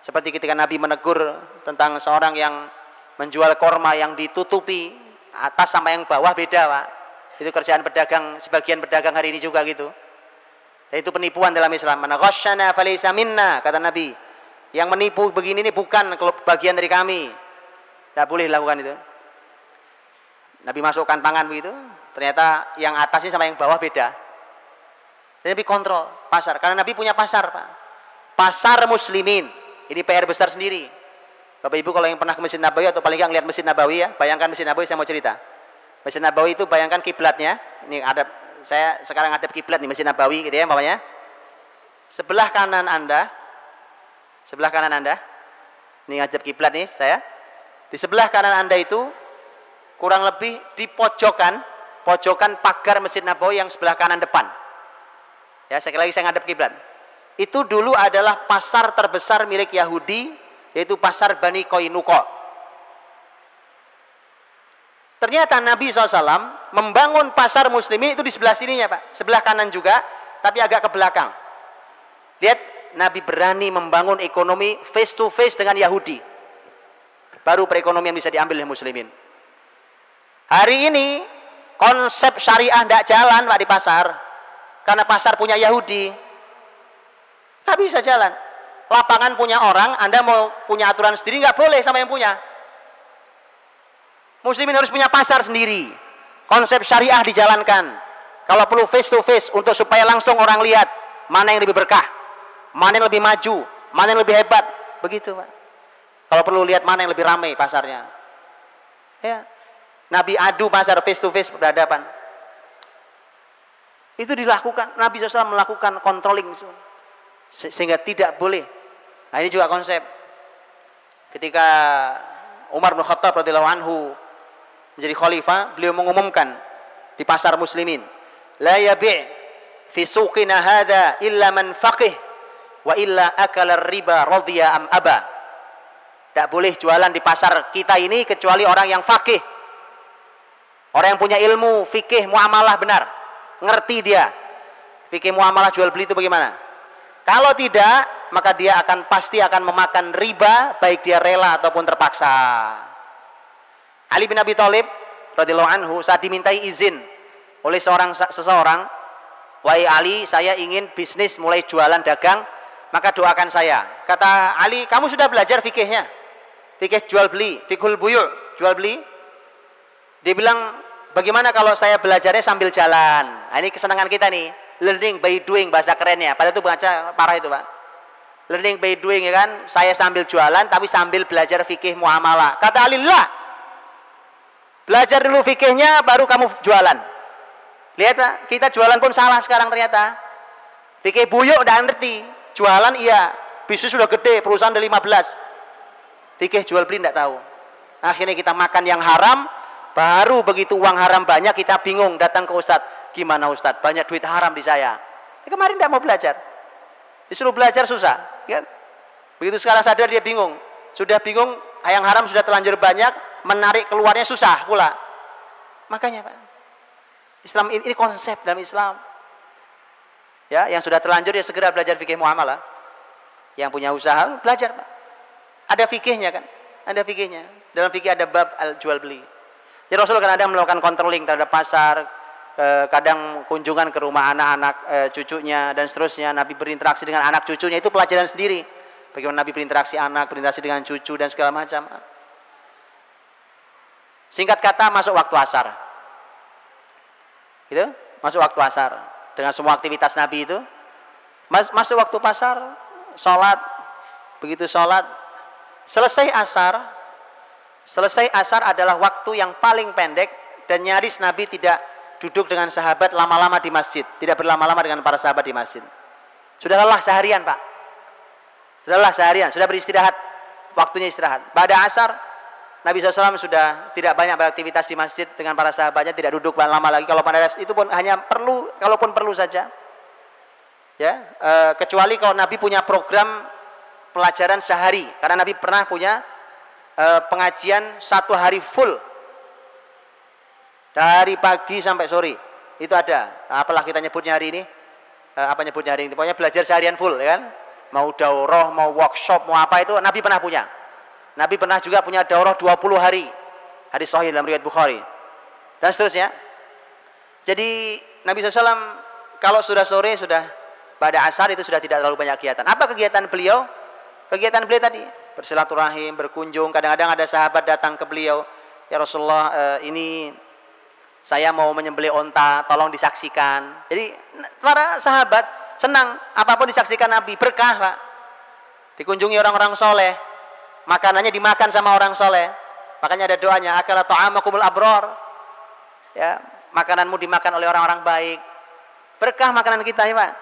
Seperti ketika Nabi menegur tentang seorang yang menjual korma yang ditutupi atas sama yang bawah beda, Pak. Itu kerjaan pedagang, sebagian pedagang hari ini juga gitu. Dan itu penipuan dalam Islam. Mana ghasyana falaysa minna, kata Nabi. Yang menipu begini ini bukan bagian dari kami. Tidak boleh lakukan itu. Nabi masukkan tangan begitu, Ternyata yang atasnya sama yang bawah beda. Dan Nabi kontrol pasar karena Nabi punya pasar, Pak. Pasar muslimin. Ini PR besar sendiri. Bapak Ibu kalau yang pernah ke Masjid Nabawi atau paling nggak lihat Masjid Nabawi ya, bayangkan Masjid Nabawi saya mau cerita. Masjid Nabawi itu bayangkan kiblatnya. Ini ada saya sekarang ada kiblat nih Masjid Nabawi gitu ya, umpamanya. Sebelah kanan Anda sebelah kanan Anda. Ini ngadep kiblat nih saya. Di sebelah kanan Anda itu kurang lebih di pojokan pojokan pagar Masjid Nabawi yang sebelah kanan depan. Ya, sekali lagi saya ngadep kiblat. Itu dulu adalah pasar terbesar milik Yahudi, yaitu pasar Bani Koinuko. Ternyata Nabi SAW membangun pasar muslimin itu di sebelah sininya Pak. Sebelah kanan juga, tapi agak ke belakang. Lihat, Nabi berani membangun ekonomi face to face dengan Yahudi. Baru perekonomian bisa diambil oleh muslimin. Hari ini, konsep syariah tidak jalan Pak di pasar. Karena pasar punya Yahudi. Nggak bisa jalan. Lapangan punya orang, Anda mau punya aturan sendiri, nggak boleh sama yang punya. Muslimin harus punya pasar sendiri. Konsep syariah dijalankan. Kalau perlu face to face untuk supaya langsung orang lihat mana yang lebih berkah, mana yang lebih maju, mana yang lebih hebat. Begitu, Pak. Kalau perlu lihat mana yang lebih ramai pasarnya. Ya. Nabi adu pasar face to face berhadapan. Itu dilakukan, Nabi SAW melakukan controlling sehingga tidak boleh. Nah ini juga konsep. Ketika Umar bin Khattab radhiyallahu anhu menjadi khalifah, beliau mengumumkan di pasar muslimin, la yabi' fi suqina hadha illa man faqih wa illa akala riba radhiya am aba. Tidak boleh jualan di pasar kita ini kecuali orang yang fakih. Orang yang punya ilmu fikih muamalah benar, ngerti dia. Fikih muamalah jual beli itu bagaimana? Kalau tidak, maka dia akan pasti akan memakan riba baik dia rela ataupun terpaksa. Ali bin Abi Thalib radhiyallahu anhu saat dimintai izin oleh seorang seseorang, "Wahai Ali, saya ingin bisnis mulai jualan dagang, maka doakan saya." Kata Ali, "Kamu sudah belajar fikihnya? Fikih jual beli, fikul buyu', jual beli?" Dia bilang, "Bagaimana kalau saya belajarnya sambil jalan?" Nah, ini kesenangan kita nih, learning by doing bahasa kerennya. Padahal itu baca parah itu, Pak. Learning by doing ya kan, saya sambil jualan tapi sambil belajar fikih muamalah. Kata Ali, "Lah, Belajar dulu fikihnya baru kamu jualan. Lihat Pak, kita jualan pun salah sekarang ternyata. Fikih buyuk udah ngerti. Jualan iya, bisnis sudah gede, perusahaan udah 15. Fikih jual beli tidak tahu. Akhirnya kita makan yang haram, baru begitu uang haram banyak kita bingung datang ke Ustadz. Gimana Ustadz? Banyak duit haram di saya. Ya, kemarin tidak mau belajar. Disuruh belajar susah. Kan? Begitu sekarang sadar dia bingung. Sudah bingung, yang haram sudah terlanjur banyak, menarik keluarnya susah pula. Makanya Pak, Islam ini, ini konsep dalam Islam. Ya, yang sudah terlanjur ya segera belajar fikih muamalah. Yang punya usaha belajar Pak. Ada fikihnya kan? Ada fikihnya. Dalam fikih ada bab al jual beli. Jadi Rasul ada melakukan controlling terhadap pasar, kadang kunjungan ke rumah anak-anak cucunya dan seterusnya. Nabi berinteraksi dengan anak cucunya itu pelajaran sendiri. Bagaimana Nabi berinteraksi anak, berinteraksi dengan cucu dan segala macam. Singkat kata masuk waktu asar. Gitu? Masuk waktu asar. Dengan semua aktivitas Nabi itu. Mas, masuk waktu pasar, sholat, begitu sholat, selesai asar, selesai asar adalah waktu yang paling pendek dan nyaris Nabi tidak duduk dengan sahabat lama-lama di masjid, tidak berlama-lama dengan para sahabat di masjid. Sudah lelah seharian, Pak. Sudah lelah seharian, sudah beristirahat, waktunya istirahat. Pada asar, Nabi SAW sudah tidak banyak beraktivitas di masjid dengan para sahabatnya, tidak duduk lama lagi. Kalau pada itu pun hanya perlu, kalaupun perlu saja. Ya, e, kecuali kalau Nabi punya program pelajaran sehari, karena Nabi pernah punya e, pengajian satu hari full dari pagi sampai sore. Itu ada. Apalah kita nyebutnya hari ini? E, apa nyebutnya hari ini? Pokoknya belajar seharian full, ya kan? Mau daurah, mau workshop, mau apa itu Nabi pernah punya. Nabi pernah juga punya daurah 20 hari. Hadis sahih dalam riwayat Bukhari. Dan seterusnya. Jadi Nabi SAW kalau sudah sore sudah pada asar itu sudah tidak terlalu banyak kegiatan. Apa kegiatan beliau? Kegiatan beliau tadi bersilaturahim, berkunjung. Kadang-kadang ada sahabat datang ke beliau, ya Rasulullah eh, ini saya mau menyembelih onta, tolong disaksikan. Jadi para sahabat senang apa pun disaksikan Nabi, berkah Pak. Dikunjungi orang-orang soleh, makanannya dimakan sama orang soleh. Makanya ada doanya, akala ta'amakumul abror. Ya, makananmu dimakan oleh orang-orang baik. Berkah makanan kita ya Pak.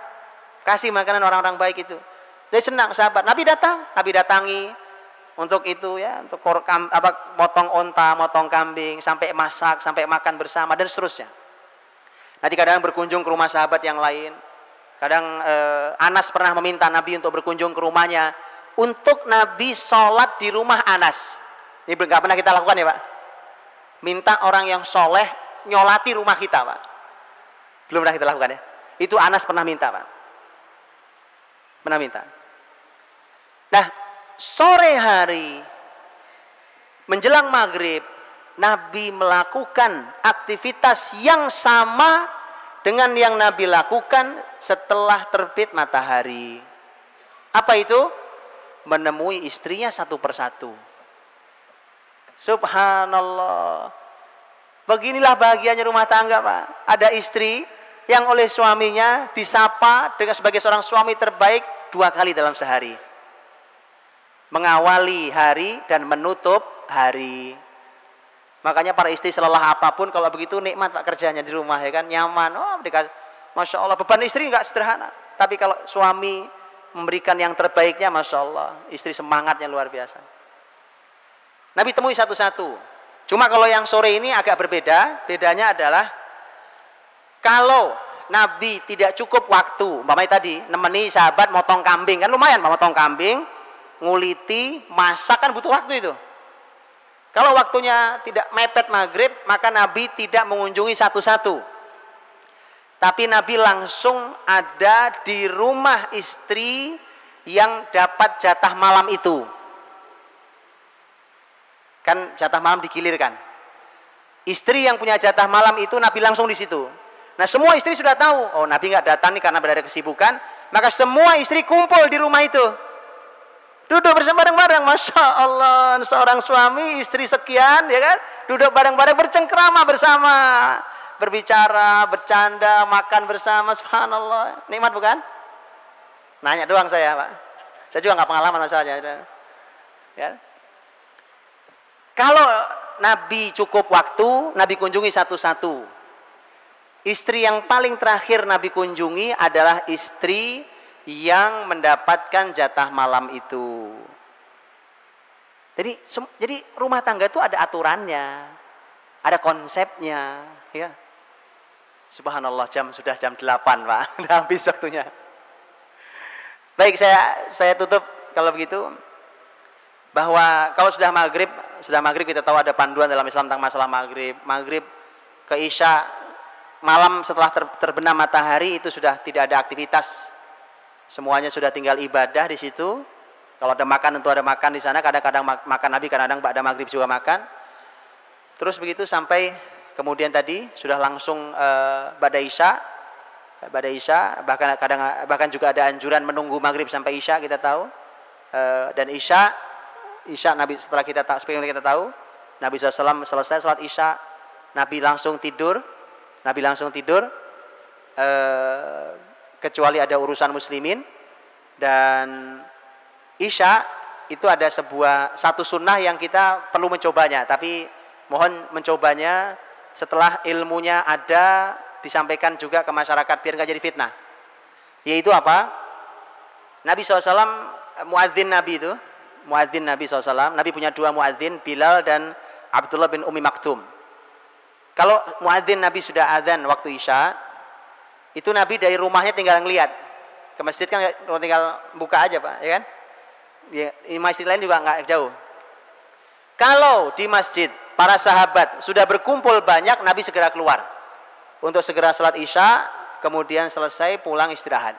Kasih makanan orang-orang baik itu. Dia senang sahabat. Nabi datang, Nabi datangi, untuk itu ya untuk korkam, apa motong onta motong kambing sampai masak sampai makan bersama dan seterusnya. Nanti kadang berkunjung ke rumah sahabat yang lain. Kadang eh, Anas pernah meminta Nabi untuk berkunjung ke rumahnya untuk Nabi sholat di rumah Anas. Ini belum pernah kita lakukan ya Pak? Minta orang yang soleh nyolati rumah kita Pak. Belum pernah kita lakukan ya? Itu Anas pernah minta Pak. Pernah minta. Nah sore hari menjelang maghrib Nabi melakukan aktivitas yang sama dengan yang Nabi lakukan setelah terbit matahari. Apa itu? Menemui istrinya satu persatu. Subhanallah. Beginilah bahagianya rumah tangga, Pak. Ada istri yang oleh suaminya disapa dengan sebagai seorang suami terbaik dua kali dalam sehari mengawali hari dan menutup hari. Makanya para istri selelah apa pun kalau begitu nikmat pak kerjanya di rumah ya kan nyaman. Oh dikasih, masya Allah beban istri nggak sederhana. Tapi kalau suami memberikan yang terbaiknya, masya Allah istri semangatnya luar biasa. Nabi temui satu-satu. Cuma kalau yang sore ini agak berbeda. Bedanya adalah kalau Nabi tidak cukup waktu, umpamanya tadi nemeni sahabat motong kambing kan lumayan motong kambing, nguliti, masak kan butuh waktu itu. Kalau waktunya tidak mepet maghrib, maka Nabi tidak mengunjungi satu-satu. Tapi Nabi langsung ada di rumah istri yang dapat jatah malam itu. Kan jatah malam dikilirkan. Istri yang punya jatah malam itu Nabi langsung di situ. Nah semua istri sudah tahu, oh Nabi nggak datang nih karena berada kesibukan, maka semua istri kumpul di rumah itu. Duduk bersama bareng-bareng, masya Allah, seorang suami, istri sekian, ya kan? Duduk bareng-bareng bercengkrama bersama, berbicara, bercanda, makan bersama, subhanallah. Nikmat bukan? Nanya doang saya, Pak. Saya juga nggak pengalaman masalahnya. Ya. Kalau Nabi cukup waktu, Nabi kunjungi satu-satu. Istri yang paling terakhir Nabi kunjungi adalah istri yang mendapatkan jatah malam itu. Jadi jadi rumah tangga itu ada aturannya, ada konsepnya, ya. Subhanallah jam sudah jam 8, Pak. Sudah habis waktunya. Baik, saya saya tutup kalau begitu bahwa kalau sudah maghrib, sudah maghrib kita tahu ada panduan dalam Islam tentang masalah maghrib. Maghrib ke Isya malam setelah ter, terbenam matahari itu sudah tidak ada aktivitas Semuanya sudah tinggal ibadah di situ. Kalau ada makan tentu ada makan di sana. Kadang-kadang makan Nabi, kadang-kadang pada maghrib juga makan. Terus begitu sampai kemudian tadi sudah langsung uh, pada isya. Pada isya bahkan kadang bahkan juga ada anjuran menunggu maghrib sampai isya kita tahu. Uh, dan isya isya Nabi setelah kita tak kita tahu Nabi SAW selesai sholat isya Nabi langsung tidur Nabi langsung tidur uh, kecuali ada urusan muslimin. Dan isya itu ada sebuah satu sunnah yang kita perlu mencobanya. Tapi mohon mencobanya setelah ilmunya ada disampaikan juga ke masyarakat biar nggak jadi fitnah. Yaitu apa? Nabi SAW muadzin Nabi itu. Muadzin Nabi SAW Nabi punya dua muadzin Bilal dan Abdullah bin Umi Maktum. Kalau muadzin Nabi sudah adzan waktu isya itu Nabi dari rumahnya tinggal ngeliat. Ke masjid kan tinggal buka aja Pak, ya kan? Di masjid lain juga nggak jauh. Kalau di masjid para sahabat sudah berkumpul banyak, Nabi segera keluar untuk segera sholat isya, kemudian selesai pulang istirahat.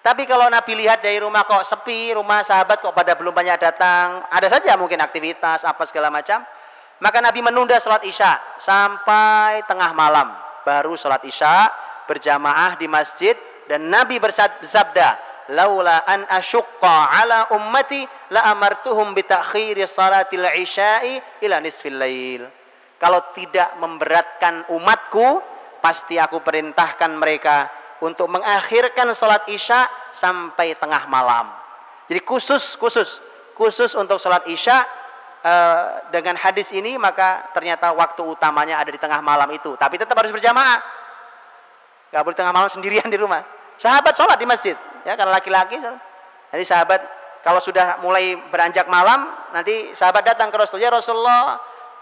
Tapi kalau Nabi lihat dari rumah kok sepi, rumah sahabat kok pada belum banyak datang, ada saja mungkin aktivitas apa segala macam, maka Nabi menunda sholat isya sampai tengah malam, baru sholat isya, berjamaah di masjid dan Nabi bersabda laula an asyqa ala ummati la amartuhum bi ta'khiri salatil isya'i ila nisfil lail kalau tidak memberatkan umatku, pasti aku perintahkan mereka untuk mengakhirkan sholat isya sampai tengah malam. Jadi khusus, khusus, khusus untuk sholat isya eh, dengan hadis ini maka ternyata waktu utamanya ada di tengah malam itu. Tapi tetap harus berjamaah. Gak boleh tengah malam sendirian di rumah. Sahabat sholat di masjid, ya karena laki-laki. Jadi sahabat kalau sudah mulai beranjak malam, nanti sahabat datang ke Rasulullah, ya Rasulullah,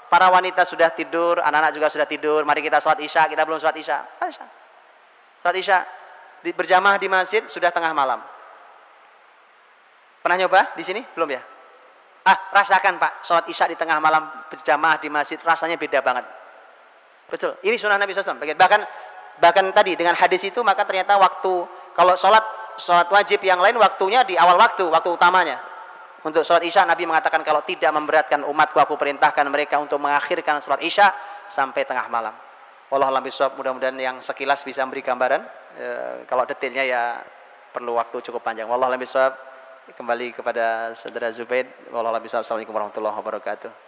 para wanita sudah tidur, anak-anak juga sudah tidur, mari kita sholat isya, kita belum sholat isya. Isya. Sholat isya, berjamaah di masjid sudah tengah malam. Pernah nyoba di sini? Belum ya? Ah, rasakan Pak, sholat isya di tengah malam berjamaah di masjid, rasanya beda banget. Betul, ini sunnah Nabi SAW. Bahkan bahkan tadi dengan hadis itu maka ternyata waktu kalau sholat sholat wajib yang lain waktunya di awal waktu, waktu utamanya. Untuk sholat isya Nabi mengatakan kalau tidak memberatkan umatku aku perintahkan mereka untuk mengakhirkan sholat isya sampai tengah malam. Allah alam mudah-mudahan yang sekilas bisa memberi gambaran. E, kalau detailnya ya perlu waktu cukup panjang. Wallahu alam kembali kepada saudara Zubaid. Wallahu alam Assalamualaikum warahmatullahi wabarakatuh.